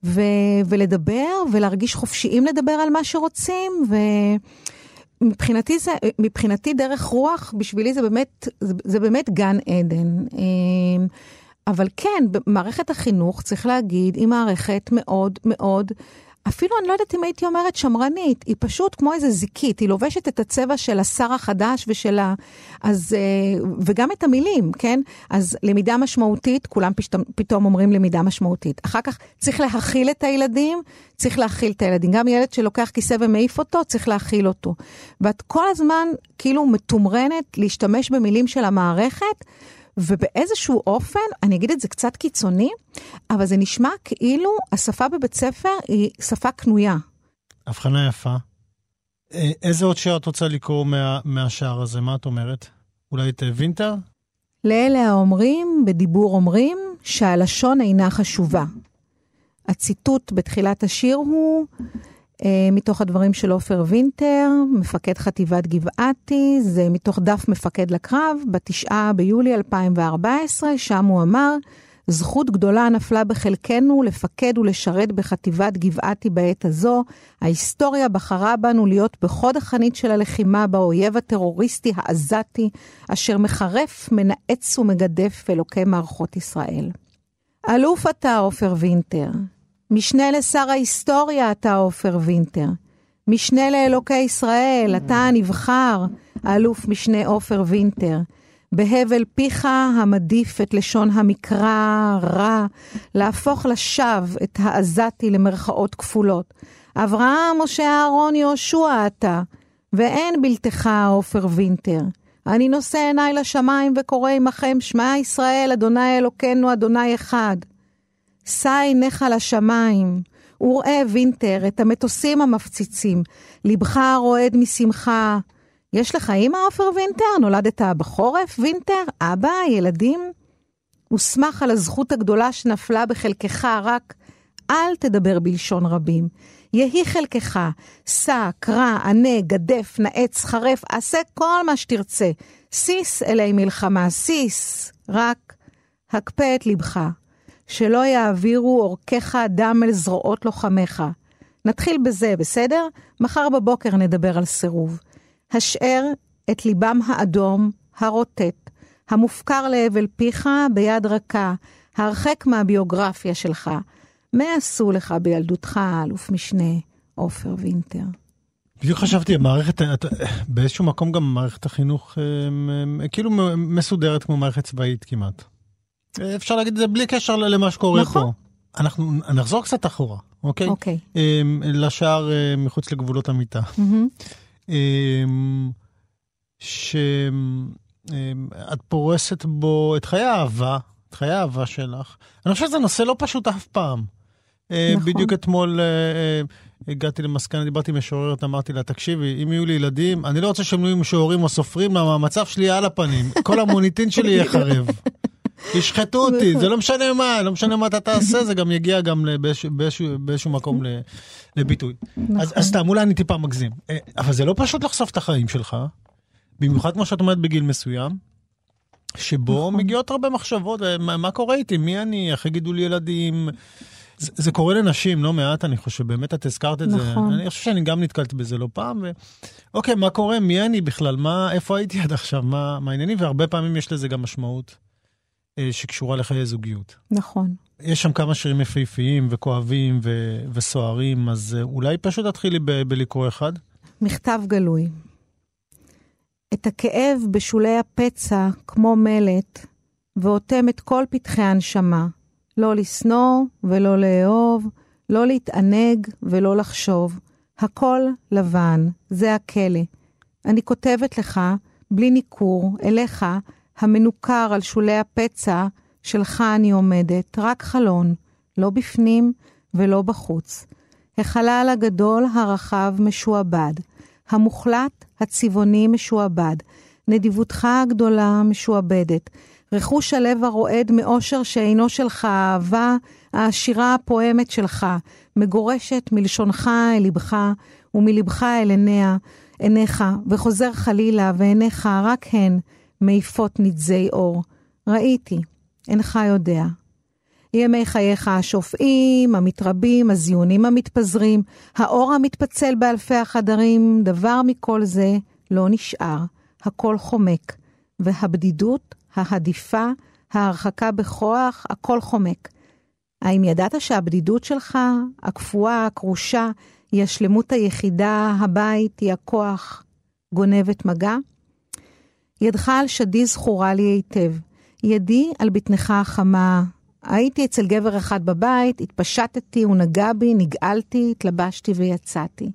ו, ולדבר, ולהרגיש חופשיים לדבר על מה שרוצים, ו... מבחינתי זה, מבחינתי דרך רוח, בשבילי זה באמת, זה, זה באמת גן עדן. אה, אבל כן, במערכת החינוך, צריך להגיד, היא מערכת מאוד מאוד אפילו אני לא יודעת אם הייתי אומרת שמרנית, היא פשוט כמו איזה זיקית, היא לובשת את הצבע של השר החדש ושל ה... אז... אה, וגם את המילים, כן? אז למידה משמעותית, כולם. פתאום אומרים למידה משמעותית. אחר כך צריך להכיל את הילדים, צריך להכיל את הילדים. גם ילד שלוקח כיסא ומעיף אותו, צריך להכיל אותו. ואת כל הזמן כאילו מתומרנת להשתמש במילים של המערכת. ובאיזשהו אופן, אני אגיד את זה קצת קיצוני, אבל זה נשמע כאילו השפה בבית ספר היא שפה קנויה. הבחנה יפה. אה, איזה עוד שער את רוצה לקרוא מה, מהשער הזה? מה את אומרת? אולי את אה, וינטר? לאלה האומרים, בדיבור אומרים, שהלשון אינה חשובה. הציטוט בתחילת השיר הוא, מתוך הדברים של עופר וינטר, מפקד חטיבת גבעתי, זה מתוך דף מפקד לקרב, בתשעה ביולי 2014, שם הוא אמר, זכות גדולה נפלה בחלקנו לפקד ולשרת בחטיבת גבעתי בעת הזו. ההיסטוריה בחרה בנו להיות בחוד החנית של הלחימה באויב הטרוריסטי העזתי, אשר מחרף, מנאץ ומגדף אלוקי מערכות ישראל. אלוף אתה, עופר וינטר, משנה לשר ההיסטוריה אתה עופר וינטר. משנה לאלוקי ישראל, אתה הנבחר, האלוף משנה עופר וינטר. בהבל פיך המדיף את לשון המקרא רע, להפוך לשווא את העזתי למרכאות כפולות. אברהם, משה, אהרון, יהושע אתה, ואין בלתך עופר וינטר. אני נושא עיניי לשמיים וקורא עמכם, שמע ישראל, אדוני אלוקינו, אדוני אחד. שא עיניך לשמיים, וראה וינטר את המטוסים המפציצים, לבך רועד משמחה. יש לך אימא עופר וינטר? נולדת בחורף וינטר? אבא? ילדים? ושמח על הזכות הגדולה שנפלה בחלקך, רק אל תדבר בלשון רבים. יהי חלקך, שא, קרא, ענה, גדף, נאץ, חרף, עשה כל מה שתרצה. סיס אלי מלחמה, סיס, רק הקפא את לבך. שלא יעבירו אורכך דם אל זרועות לוחמיך. נתחיל בזה, בסדר? מחר בבוקר נדבר על סירוב. השאר את ליבם האדום, הרוטט, המופקר להבל פיך ביד רכה, הרחק מהביוגרפיה שלך. מה עשו לך בילדותך, אלוף משנה עופר וינטר? בדיוק חשבתי, המערכת, באיזשהו מקום גם מערכת החינוך כאילו מסודרת כמו מערכת צבאית כמעט. אפשר להגיד את זה בלי קשר למה שקורה נכון. פה. אנחנו נחזור קצת אחורה, אוקיי? אוקיי. אמ, לשער אה, מחוץ לגבולות המיטה. Mm-hmm. שאת פורסת בו את חיי האהבה, את חיי האהבה שלך. אני חושב שזה נושא לא פשוט אף פעם. אה, נכון. בדיוק אתמול אה, הגעתי למסקנה, דיברתי עם משוררת, אמרתי לה, תקשיבי, אם יהיו לי ילדים, אני לא רוצה שהם יהיו משוררים או סופרים, למה המצב שלי על הפנים, כל המוניטין שלי יהיה חרב. ישחטו אותי, זה לא משנה מה, לא משנה מה אתה תעשה, זה גם יגיע גם באיזשהו, באיזשהו, באיזשהו מקום לביטוי. נכון. אז, סתם, אולי אני טיפה מגזים. אה, אבל זה לא פשוט לחשוף את החיים שלך, במיוחד כמו שאת אומרת בגיל מסוים. שבו נכון. מגיעות הרבה מחשבות, אה, מה, מה קורה איתי, מי אני, איך יגידו לי ילדים. זה, זה קורה לנשים, לא מעט, אני חושב, באמת את הזכרת את זה. נכון. אני חושב שאני גם נתקלתי בזה לא פעם. ו... אוקיי, מה קורה, מי אני בכלל, מה, איפה הייתי עד עכשיו, מה, העניינים, והרבה פעמים יש לזה גם משמעות שקשורה לחיי זוגיות. נכון. יש שם כמה שירים יפהפיים וכואבים ו- וסוערים, אז אה, אולי פשוט תתחילי ב- בלקרוא אחד. מכתב גלוי. את הכאב בשולי הפצע כמו מלט, ואוטם את כל פתחי הנשמה. לא לשנוא ולא לאהוב, לא להתענג ולא לחשוב. הכל לבן, זה הכלא. אני כותבת לך, בלי ניכור, אליך, המנוכר על שולי הפצע, שלך אני עומדת, רק חלון, לא בפנים ולא בחוץ. החלל הגדול הרחב משועבד, המוחלט הצבעוני משועבד, נדיבותך הגדולה משועבדת, רכוש הלב הרועד מאושר שאינו שלך, האהבה העשירה הפועמת שלך, מגורשת מלשונך אל לבך, ומלבך אל עיניה, עיניך, וחוזר חלילה, ועיניך רק הן מעיפות נדזי אור. ראיתי, אינך יודע. ימי חייך השופעים, המתרבים, הזיונים המתפזרים, האור המתפצל באלפי החדרים, דבר מכל זה לא נשאר, הכל חומק, והבדידות, ההדיפה, ההרחקה בכוח, הכל חומק. האם ידעת שהבדידות שלך, הקפואה, הכרושה, היא השלמות היחידה, הבית, היא הכוח, גונבת מגע? ידך על שדי זכורה לי היטב, ידי על בטנך החמה. הייתי אצל גבר אחד בבית, התפשטתי, הוא נגע בי, נגעלתי, התלבשתי ויצאתי.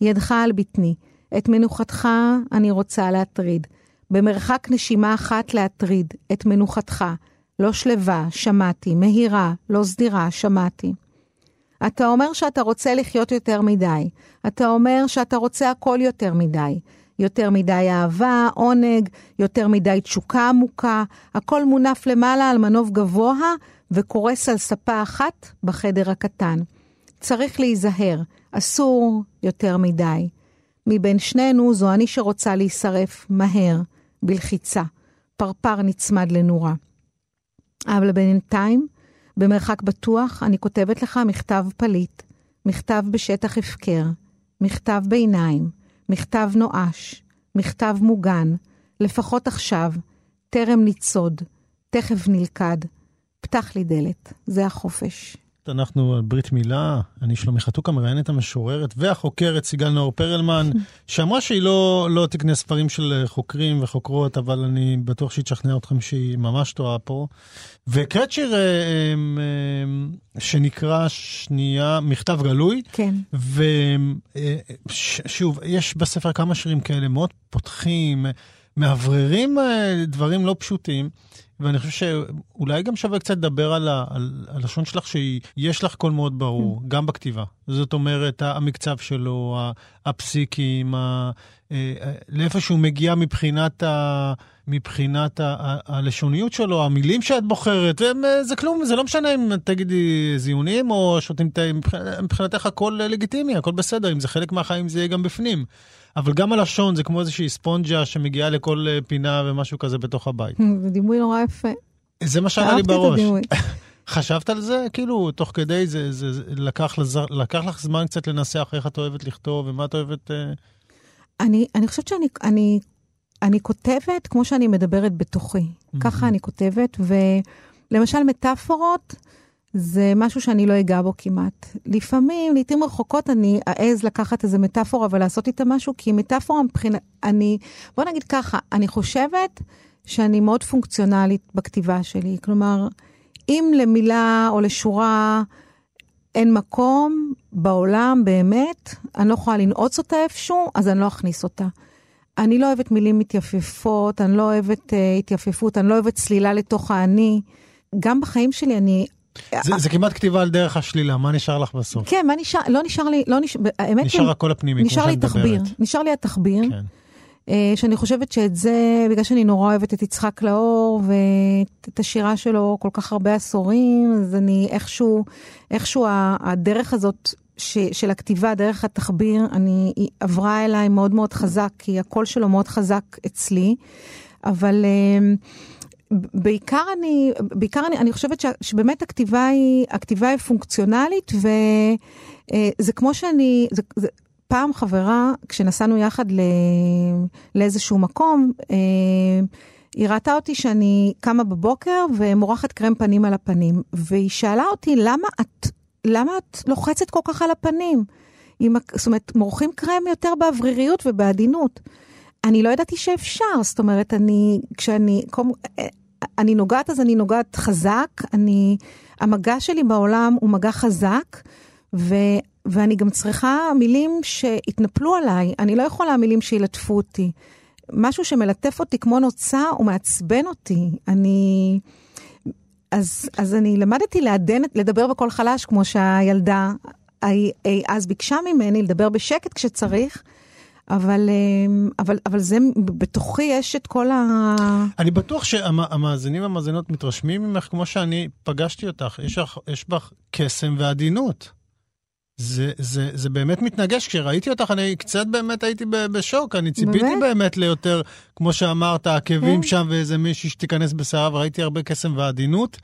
ידך על בטני, את מנוחתך אני רוצה להטריד. במרחק נשימה אחת להטריד, את מנוחתך. לא שלווה, שמעתי, מהירה, לא סדירה, שמעתי. אתה אומר שאתה רוצה לחיות יותר מדי. אתה אומר שאתה רוצה הכל יותר מדי. יותר מדי אהבה, עונג, יותר מדי תשוקה עמוקה, הכל מונף למעלה על מנוף גבוה וקורס על ספה אחת בחדר הקטן. צריך להיזהר, אסור יותר מדי. מבין שנינו זו אני שרוצה להישרף מהר, בלחיצה. פרפר נצמד לנורה. אבל בינתיים, במרחק בטוח, אני כותבת לך מכתב פליט, מכתב בשטח הפקר, מכתב ביניים, מכתב נואש, מכתב מוגן, לפחות עכשיו, טרם ניצוד, תכף נלכד. פתח לי דלת, זה החופש. אנחנו על ברית מילה, אני שלומי חתוקה, מראיינת המשוררת והחוקרת סיגל נאור פרלמן, שאמרה שהיא לא, לא תקנה ספרים של חוקרים וחוקרות, אבל אני בטוח שהיא תשכנע אתכם שהיא ממש טועה פה. והקראת שיר אה, אה, שנקרא שנייה, מכתב גלוי. כן. ושוב, יש בספר כמה שירים כאלה מאוד פותחים, מאווררים אה, דברים לא פשוטים. ואני חושב שאולי גם שווה קצת לדבר על, ה, על הלשון שלך, שיש לך קול מאוד ברור, mm. גם בכתיבה. זאת אומרת, המקצב שלו, הפסיקים, ה, לאיפה שהוא מגיע מבחינת, ה, מבחינת ה, ה, הלשוניות שלו, המילים שאת בוחרת, זה כלום, זה לא משנה אם תגידי זיונים או שותים תה, מבחינתך הכל לגיטימי, הכל בסדר, אם זה חלק מהחיים זה יהיה גם בפנים. אבל גם הלשון זה כמו איזושהי ספונג'ה שמגיעה לכל פינה ומשהו כזה בתוך הבית. זה דימוי נורא יפה. זה מה שעלה לי בראש. חשבת על זה? כאילו, תוך כדי זה, זה, זה לקח, לזר, לקח לך זמן קצת לנסח איך את אוהבת לכתוב ומה את אוהבת... אה... אני, אני חושבת שאני אני, אני כותבת כמו שאני מדברת בתוכי. Mm-hmm. ככה אני כותבת, ולמשל מטאפורות, זה משהו שאני לא אגע בו כמעט. לפעמים, לעיתים רחוקות, אני אעז לקחת איזה מטאפורה ולעשות איתה משהו, כי מטאפורה מבחינת, אני, בוא נגיד ככה, אני חושבת שאני מאוד פונקציונלית בכתיבה שלי. כלומר, אם למילה או לשורה אין מקום בעולם באמת, אני לא יכולה לנעוץ אותה איפשהו, אז אני לא אכניס אותה. אני לא אוהבת מילים מתייפפות, אני לא אוהבת uh, התייפפות, אני לא אוהבת צלילה לתוך האני. גם בחיים שלי אני זה, זה כמעט כתיבה על דרך השלילה, מה נשאר לך בסוף? כן, מה נשאר? לא נשאר לי, לא נשאר, האמת נשאר הקול הפנימי, נשאר לי תחביר, נשאר לי התחביר, כן. שאני חושבת שאת זה, בגלל שאני נורא אוהבת את יצחק לאור ואת השירה שלו כל כך הרבה עשורים, אז אני איכשהו, איכשהו הדרך הזאת ש, של הכתיבה, דרך התחביר, אני, היא עברה אליי מאוד מאוד חזק, כי הקול שלו מאוד חזק אצלי, אבל... בעיקר אני, בעיקר אני, אני חושבת ש, שבאמת הכתיבה היא, הכתיבה היא פונקציונלית, וזה כמו שאני, זה, זה, פעם חברה, כשנסענו יחד ל, לאיזשהו מקום, אה, היא ראתה אותי שאני קמה בבוקר ומורחת קרם פנים על הפנים, והיא שאלה אותי, למה את, למה את לוחצת כל כך על הפנים? עם, זאת אומרת, מורחים קרם יותר באווריריות ובעדינות. אני לא ידעתי שאפשר, זאת אומרת, אני, כשאני, קום, אני נוגעת אז אני נוגעת חזק, אני, המגע שלי בעולם הוא מגע חזק, ו, ואני גם צריכה מילים שיתנפלו עליי, אני לא יכולה מילים שילטפו אותי. משהו שמלטף אותי כמו נוצה, הוא מעצבן אותי. אני... אז, אז אני למדתי לעדן, לדבר בקול חלש, כמו שהילדה אז ביקשה ממני לדבר בשקט כשצריך, אבל, אבל, אבל זה, בתוכי יש את כל ה... אני בטוח שהמאזינים והמאזינות מתרשמים ממך כמו שאני פגשתי אותך. יש, יש בך קסם ועדינות. זה, זה, זה באמת מתנגש, כשראיתי אותך אני קצת באמת הייתי בשוק, אני ציפיתי באמת, באמת ליותר, כמו שאמרת, עקבים כן. שם ואיזה מישהי שתיכנס בסערה, וראיתי הרבה קסם ועדינות.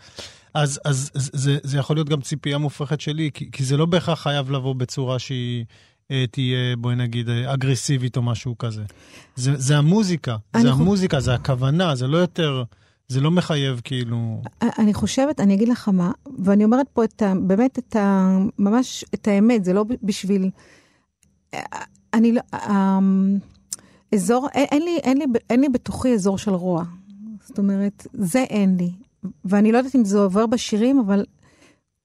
אז, אז זה, זה יכול להיות גם ציפייה מופרכת שלי, כי, כי זה לא בהכרח חייב לבוא בצורה שהיא תהיה, בואי נגיד, אה, אגרסיבית או משהו כזה. זה, זה המוזיקה, זה המוזיקה, זה הכוונה, זה לא יותר... זה לא מחייב כאילו... אני חושבת, אני אגיד לך מה, ואני אומרת פה את ה... באמת את ה... ממש את האמת, זה לא בשביל... אני לא... אזור, אין לי, אין לי, אין לי בתוכי אזור של רוע. זאת אומרת, זה אין לי. ואני לא יודעת אם זה עובר בשירים, אבל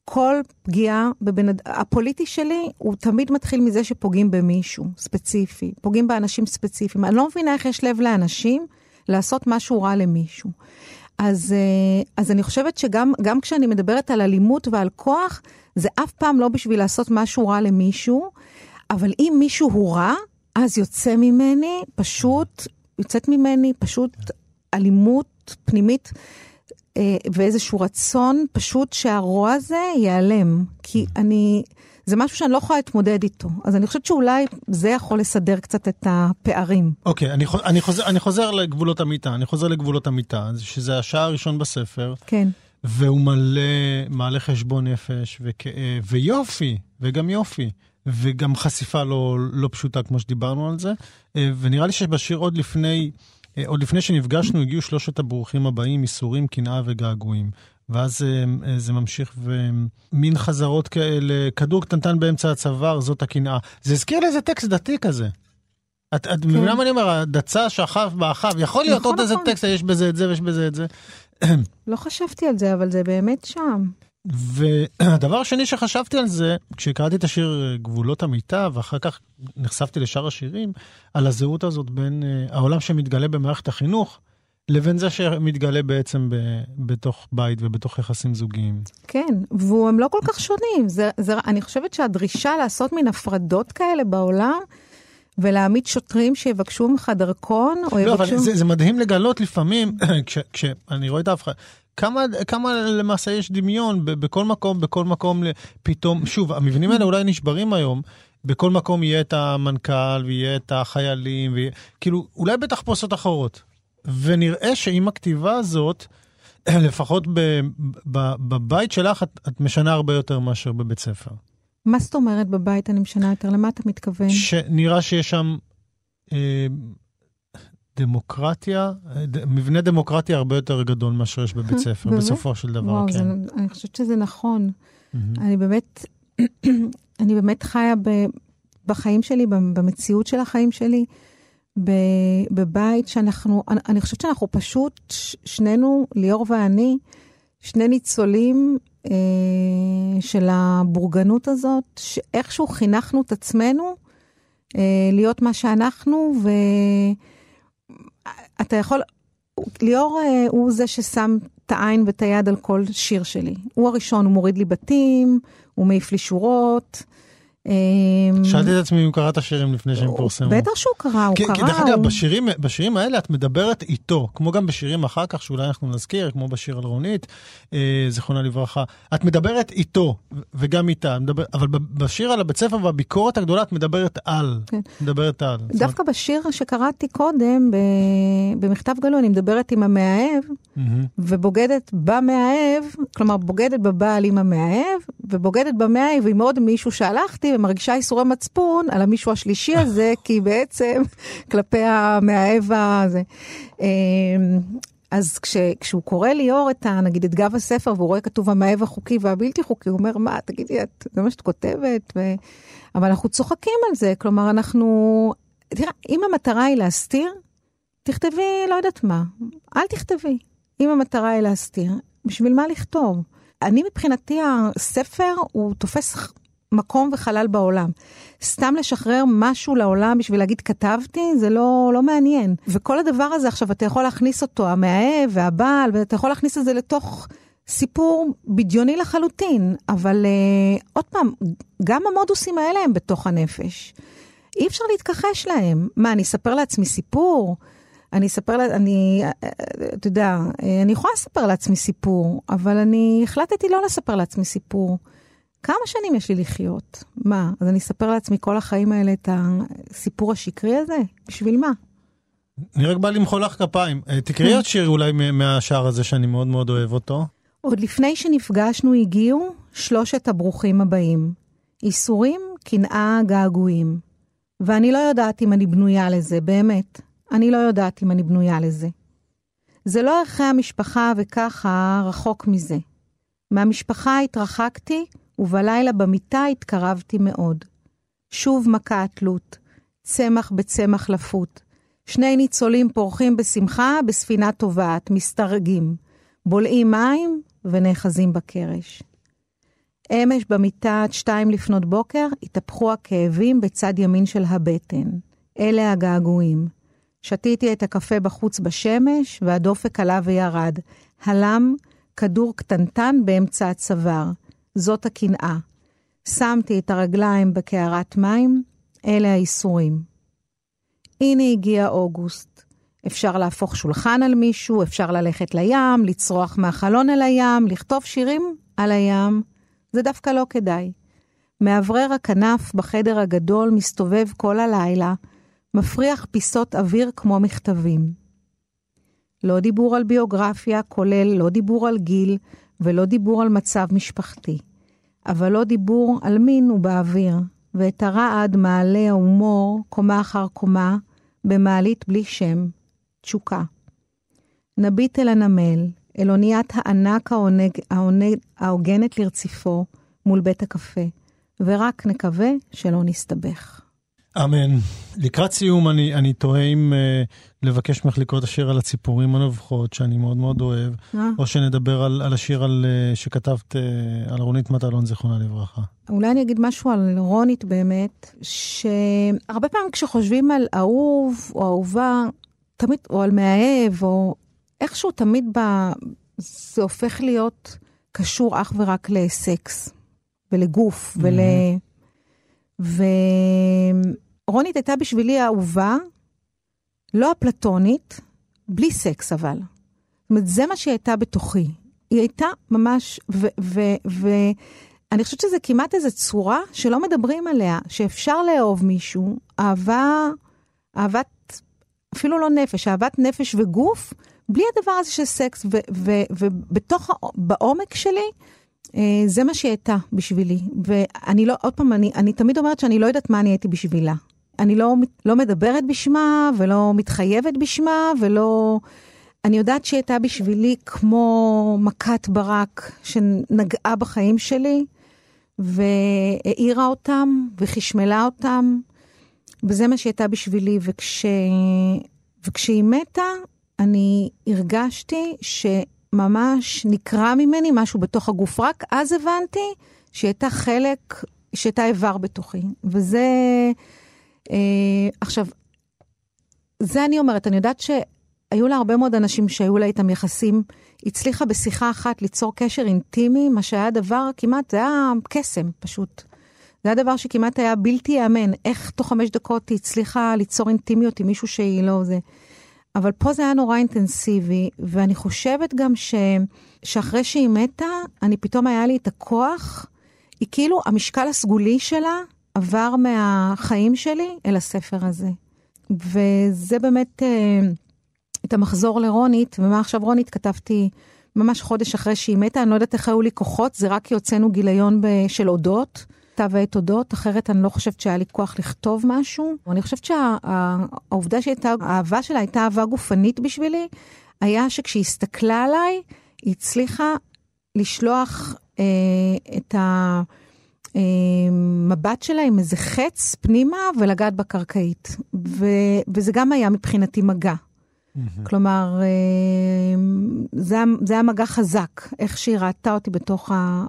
כל פגיעה בבן אדם, הפוליטי שלי, הוא תמיד מתחיל מזה שפוגעים במישהו ספציפי, פוגעים באנשים ספציפיים. אני לא מבינה איך יש לב לאנשים לעשות משהו רע למישהו. אז, אה, אז אני חושבת שגם כשאני מדברת על אלימות ועל כוח, זה אף פעם לא בשביל לעשות משהו רע למישהו, אבל אם מישהו הוא רע, אז יוצא ממני פשוט, יוצאת ממני פשוט אלימות פנימית ואיזשהו רצון פשוט שהרוע הזה ייעלם. כי אני, זה משהו שאני לא יכולה להתמודד איתו. אז אני חושבת שאולי זה יכול לסדר קצת את הפערים. אוקיי, okay, אני, אני, חוזר, אני חוזר לגבולות המיטה, אני חוזר לגבולות המיטה, שזה השער הראשון בספר. כן. והוא מלא, מעלה חשבון נפש וכאב, ויופי, וגם יופי. וגם חשיפה לא, לא פשוטה, כמו שדיברנו על זה. אה, ונראה לי שבשיר עוד לפני, אה, עוד לפני שנפגשנו, הגיעו שלושת הברוכים הבאים, ייסורים, קנאה וגעגועים. ואז זה, אה, זה ממשיך ומין חזרות כאלה, כדור קטנטן באמצע הצוואר, זאת הקנאה. זה הזכיר לי איזה טקסט דתי כזה. את, את כן. מבינה מה אני אומר? הדצה שכב באחיו, יכול להיות נכון, עוד נכון. איזה טקסט, יש בזה את זה ויש בזה את זה. לא חשבתי על זה, אבל זה באמת שם. והדבר השני שחשבתי על זה, כשקראתי את השיר אה, גבולות המיטה, ואחר כך נחשפתי לשאר השירים, על הזהות הזאת בין uh, העולם שמתגלה במערכת החינוך, לבין זה שמתגלה בעצם ב, בתוך בית ובתוך יחסים זוגיים. כן, והם לא כל כך שונים. זה, זה, אני חושבת שהדרישה לעשות מין הפרדות כאלה בעולם, ולהעמיד שוטרים שיבקשו ממך דרכון, או יבקשו... לא, אבל זה, זה מדהים לגלות לפעמים, כש, כשאני רואה את ההבחנה, כמה, כמה למעשה יש דמיון בכל מקום, בכל מקום פתאום, שוב, המבנים האלה אולי נשברים היום, בכל מקום יהיה את המנכ"ל ויהיה את החיילים, ויהיה, כאילו, אולי בתחפושות אחרות. ונראה שעם הכתיבה הזאת, לפחות ב, ב, בבית שלך, את, את משנה הרבה יותר מאשר בבית ספר. מה זאת אומרת בבית אני משנה יותר? למה אתה מתכוון? שנראה שיש שם אה, דמוקרטיה, ד, מבנה דמוקרטי הרבה יותר גדול מאשר יש בבית ספר, בסופו של דבר, וואו, כן. זה, אני חושבת שזה נכון. Mm-hmm. אני באמת, אני באמת חיה ב, בחיים שלי, במציאות של החיים שלי. בבית שאנחנו, אני, אני חושבת שאנחנו פשוט, שנינו, ליאור ואני, שני ניצולים אה, של הבורגנות הזאת, שאיכשהו חינכנו את עצמנו אה, להיות מה שאנחנו, ואתה יכול, ליאור אה, הוא זה ששם את העין ואת היד על כל שיר שלי. הוא הראשון, הוא מוריד לי בתים, הוא מעיף לי שורות. אמ, שאלתי את עצמי אם קראת שירים לפני שהם פורסמו. בטח שהוא קרא, הוא קרא. כי דרך אגב, הוא- בשירים, האלה את מדברת איתו, כמו גם בשירים אחר כך, שאולי אנחנו נזכיר, כמו בשיר על רונית, אה, זיכרונה לברכה. את מדברת איתו, וגם איתה, אבל בשיר על הבית ספר והביקורת הגדולה, את מדברת על. כן. מדברת על. דווקא בשיר שקראתי קודם, במכתב גלוי, אני מדברת עם המאהב. ובוגדת במאהב, כלומר בוגדת בבעל עם המאהב, ובוגדת במאהב עם עוד מישהו שהלכתי, ומרגישה איסורי מצפון על המישהו השלישי הזה, כי בעצם כלפי המאהב הזה. אמ, אז כש, כשהוא קורא ליאור את ה... נגיד את גב הספר, והוא רואה כתוב המאהב החוקי והבלתי חוקי, הוא אומר, מה, תגידי, את, זה מה שאת כותבת? ו... אבל אנחנו צוחקים על זה, כלומר, אנחנו... תראה, אם המטרה היא להסתיר, תכתבי, לא יודעת מה, אל תכתבי. אם המטרה היא להסתיר, בשביל מה לכתוב? אני מבחינתי, הספר הוא תופס מקום וחלל בעולם. סתם לשחרר משהו לעולם בשביל להגיד כתבתי, זה לא, לא מעניין. וכל הדבר הזה עכשיו, אתה יכול להכניס אותו, המאהב והבעל, ואתה יכול להכניס את זה לתוך סיפור בדיוני לחלוטין. אבל uh, עוד פעם, גם המודוסים האלה הם בתוך הנפש. אי אפשר להתכחש להם. מה, אני אספר לעצמי סיפור? אני אספר, אני, אתה יודע, אני יכולה לספר לעצמי סיפור, אבל אני החלטתי לא לספר לעצמי סיפור. כמה שנים יש לי לחיות? מה, אז אני אספר לעצמי כל החיים האלה את הסיפור השקרי הזה? בשביל מה? אני רק בא למחוא לך כפיים. אה, תקראי עוד שיר אולי מהשער הזה שאני מאוד מאוד אוהב אותו. עוד לפני שנפגשנו הגיעו שלושת הברוכים הבאים. ייסורים, קנאה, געגועים. ואני לא יודעת אם אני בנויה לזה, באמת. אני לא יודעת אם אני בנויה לזה. זה לא ערכי המשפחה וככה רחוק מזה. מהמשפחה התרחקתי, ובלילה במיטה התקרבתי מאוד. שוב מכה התלות, צמח בצמח לפות. שני ניצולים פורחים בשמחה בספינה טובעת, מסתרגים. בולעים מים ונאחזים בקרש. אמש במיטה עד שתיים לפנות בוקר התהפכו הכאבים בצד ימין של הבטן. אלה הגעגועים. שתיתי את הקפה בחוץ בשמש, והדופק עלה וירד. הלם כדור קטנטן באמצע הצוואר. זאת הקנאה. שמתי את הרגליים בקערת מים, אלה האיסורים. הנה הגיע אוגוסט. אפשר להפוך שולחן על מישהו, אפשר ללכת לים, לצרוח מהחלון אל הים, לכתוב שירים על הים. זה דווקא לא כדאי. מאוורר הכנף בחדר הגדול מסתובב כל הלילה, מפריח פיסות אוויר כמו מכתבים. לא דיבור על ביוגרפיה, כולל לא דיבור על גיל ולא דיבור על מצב משפחתי. אבל לא דיבור על מין ובאוויר, ואת הרעד מעלה ההומור קומה אחר קומה, במעלית בלי שם, תשוקה. נביט אל הנמל, אל אוניית הענק העונג, העונג, ההוגנת לרציפו מול בית הקפה, ורק נקווה שלא נסתבך. אמן. לקראת סיום אני, אני תוהה אם uh, לבקש ממך לקרוא את השיר על הציפורים הנובחות, שאני מאוד מאוד אוהב, אה? או שנדבר על, על השיר על, uh, שכתבת uh, על רונית מטלון, זיכרונה לברכה. אולי אני אגיד משהו על רונית באמת, שהרבה פעמים כשחושבים על אהוב או אהובה, תמיד, או על מאהב, או איכשהו תמיד ב... זה הופך להיות קשור אך ורק לסקס, ולגוף, ול... ורונית הייתה בשבילי האהובה, לא אפלטונית, בלי סקס אבל. זאת אומרת, זה מה שהיא הייתה בתוכי. היא הייתה ממש, ו... ו, ו אני חושבת שזה כמעט איזו צורה שלא מדברים עליה, שאפשר לאהוב מישהו, אהבה, אהבת, אפילו לא נפש, אהבת נפש וגוף, בלי הדבר הזה של סקס, ובתוך, בעומק שלי, אה, זה מה שהיא הייתה בשבילי. ואני לא, עוד פעם, אני, אני תמיד אומרת שאני לא יודעת מה אני הייתי בשבילה. אני לא, לא מדברת בשמה, ולא מתחייבת בשמה, ולא... אני יודעת שהיא הייתה בשבילי כמו מכת ברק שנגעה בחיים שלי, והאירה אותם, וחשמלה אותם, וזה מה שהיא הייתה בשבילי. וכש... וכשהיא מתה, אני הרגשתי שממש נקרע ממני משהו בתוך הגוף. רק אז הבנתי שהיא הייתה חלק, שהייתה איבר בתוכי. וזה... אה, עכשיו, זה אני אומרת, אני יודעת שהיו לה הרבה מאוד אנשים שהיו לה איתם יחסים, הצליחה בשיחה אחת ליצור קשר אינטימי, מה שהיה דבר כמעט, זה היה קסם פשוט. זה הדבר שכמעט היה בלתי ייאמן, איך תוך חמש דקות היא הצליחה ליצור אינטימיות עם מישהו שהיא לא זה. אבל פה זה היה נורא אינטנסיבי, ואני חושבת גם ש... שאחרי שהיא מתה, אני פתאום היה לי את הכוח, היא כאילו, המשקל הסגולי שלה עבר מהחיים שלי אל הספר הזה. וזה באמת אה, את המחזור לרונית, ומה עכשיו רונית כתבתי ממש חודש אחרי שהיא מתה, אני לא יודעת איך היו לי כוחות, זה רק כי הוצאנו גיליון של אודות, כתב העת אודות, אחרת אני לא חושבת שהיה לי כוח לכתוב משהו. אני חושבת שהעובדה שהייתה, האהבה שלה הייתה אהבה גופנית בשבילי, היה שכשהיא הסתכלה עליי, היא הצליחה לשלוח אה, את המבט שלה עם איזה חץ פנימה ולגעת בקרקעית. ו, וזה גם היה מבחינתי מגע. כלומר, אה, זה, זה היה מגע חזק, איך שהיא ראתה אותי בתוך, ה,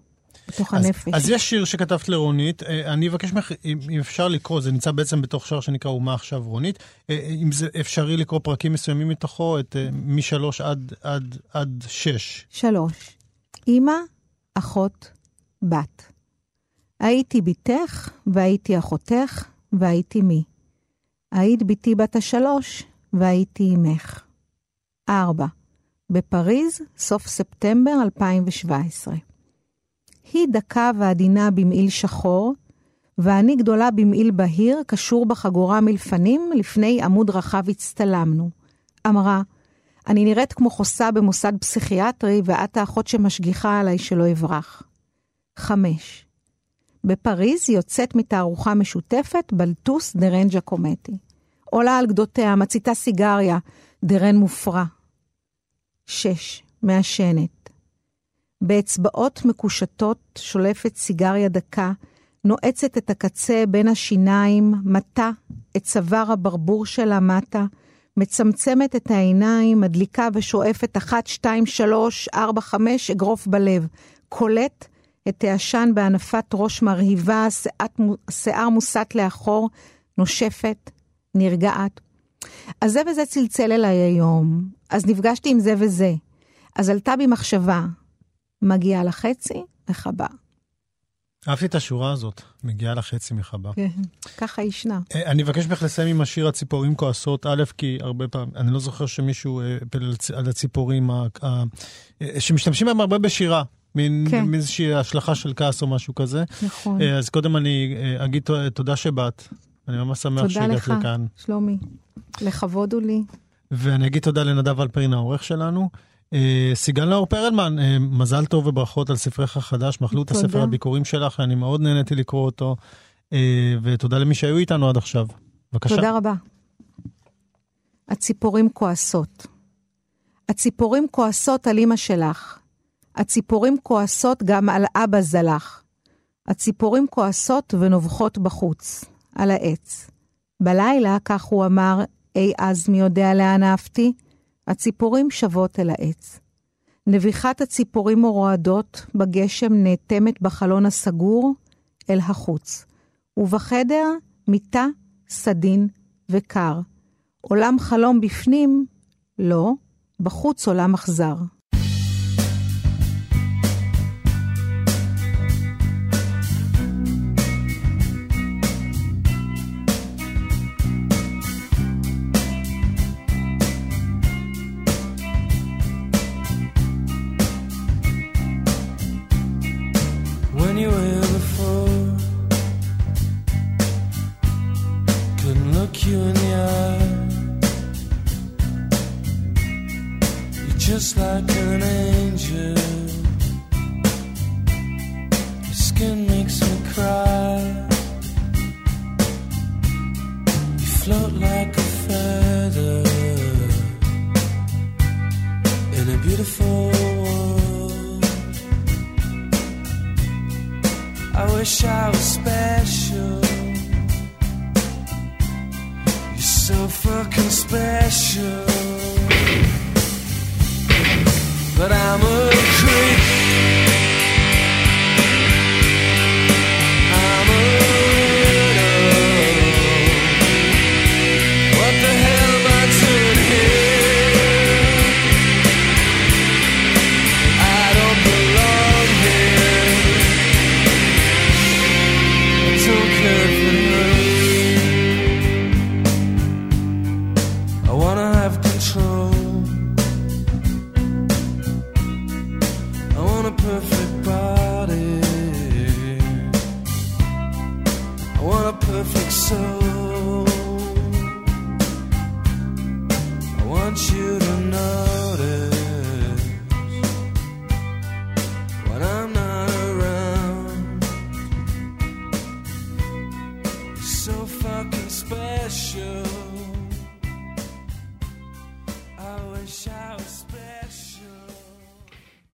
בתוך אז, הנפש. אז יש שיר שכתבת לרונית, אה, אני אבקש ממך, אם אם אפשר לקרוא, זה נמצא בעצם בתוך שער שנקרא אומה עכשיו רונית, אה, אם זה אפשרי לקרוא פרקים מסוימים מתוכו, את משלוש עד, עד, עד שש. שלוש, אמא, אחות, בת. הייתי בתך, והייתי אחותך, והייתי מי. היית בתי בת השלוש, והייתי אמך. ארבע, בפריז, סוף ספטמבר 2017. היא דקה ועדינה במעיל שחור, ואני גדולה במעיל בהיר, קשור בחגורה מלפנים, לפני עמוד רחב הצטלמנו. אמרה, אני נראית כמו חוסה במוסד פסיכיאטרי, ואת האחות שמשגיחה עליי שלא אברח. חמש. בפריז יוצאת מתערוכה משותפת בלטוס דרן ג'קומטי. עולה על גדותיה, מציתה סיגריה, דרן מופרע. שש. מעשנת. באצבעות מקושטות שולפת סיגריה דקה, נועצת את הקצה בין השיניים, מטה את צוואר הברבור שלה מטה, מצמצמת את העיניים, מדליקה ושואפת אחת, שתיים, שלוש, ארבע, חמש, אגרוף בלב. קולט את העשן בהנפת ראש מרהיבה, שיער, שיער מוסט לאחור, נושפת, נרגעת. אז זה וזה צלצל אליי היום, אז נפגשתי עם זה וזה. אז עלתה בי מחשבה, מגיעה לחצי, לחבה. אהבתי את השורה הזאת, מגיעה לחצי מחבה. כן, ככה ישנה. אה, אני מבקש ממך לסיים עם השיר הציפורים כועסות, א', כי הרבה פעמים, אני לא זוכר שמישהו אה, על הציפורים, אה, שמשתמשים בהם הרבה בשירה. מין כן. איזושהי השלכה של כעס או משהו כזה. נכון. אה, אז קודם אני אה, אגיד תודה שבאת. אני ממש שמח תודה שהגעת לך, לכאן. שלומי. לכבוד הוא לי. ואני אגיד תודה לנדב אלפרין, העורך שלנו. אה, סיגל נאור פרלמן, מזל טוב וברכות על ספרך החדש, מחלו את תודה. הספר הביקורים שלך, אני מאוד נהניתי לקרוא אותו. ותודה למי שהיו איתנו עד עכשיו. בבקשה. תודה רבה. הציפורים כועסות. הציפורים כועסות על אמא שלך. הציפורים כועסות גם על אבא זלח. הציפורים כועסות ונובחות בחוץ, על העץ. בלילה, כך הוא אמר, אי אז מי יודע לאן עפתי? הציפורים שבות אל העץ. נביחת הציפורים הרועדות בגשם נאטמת בחלון הסגור אל החוץ, ובחדר מיטה, סדין וקר. עולם חלום בפנים, לא, בחוץ עולם אכזר.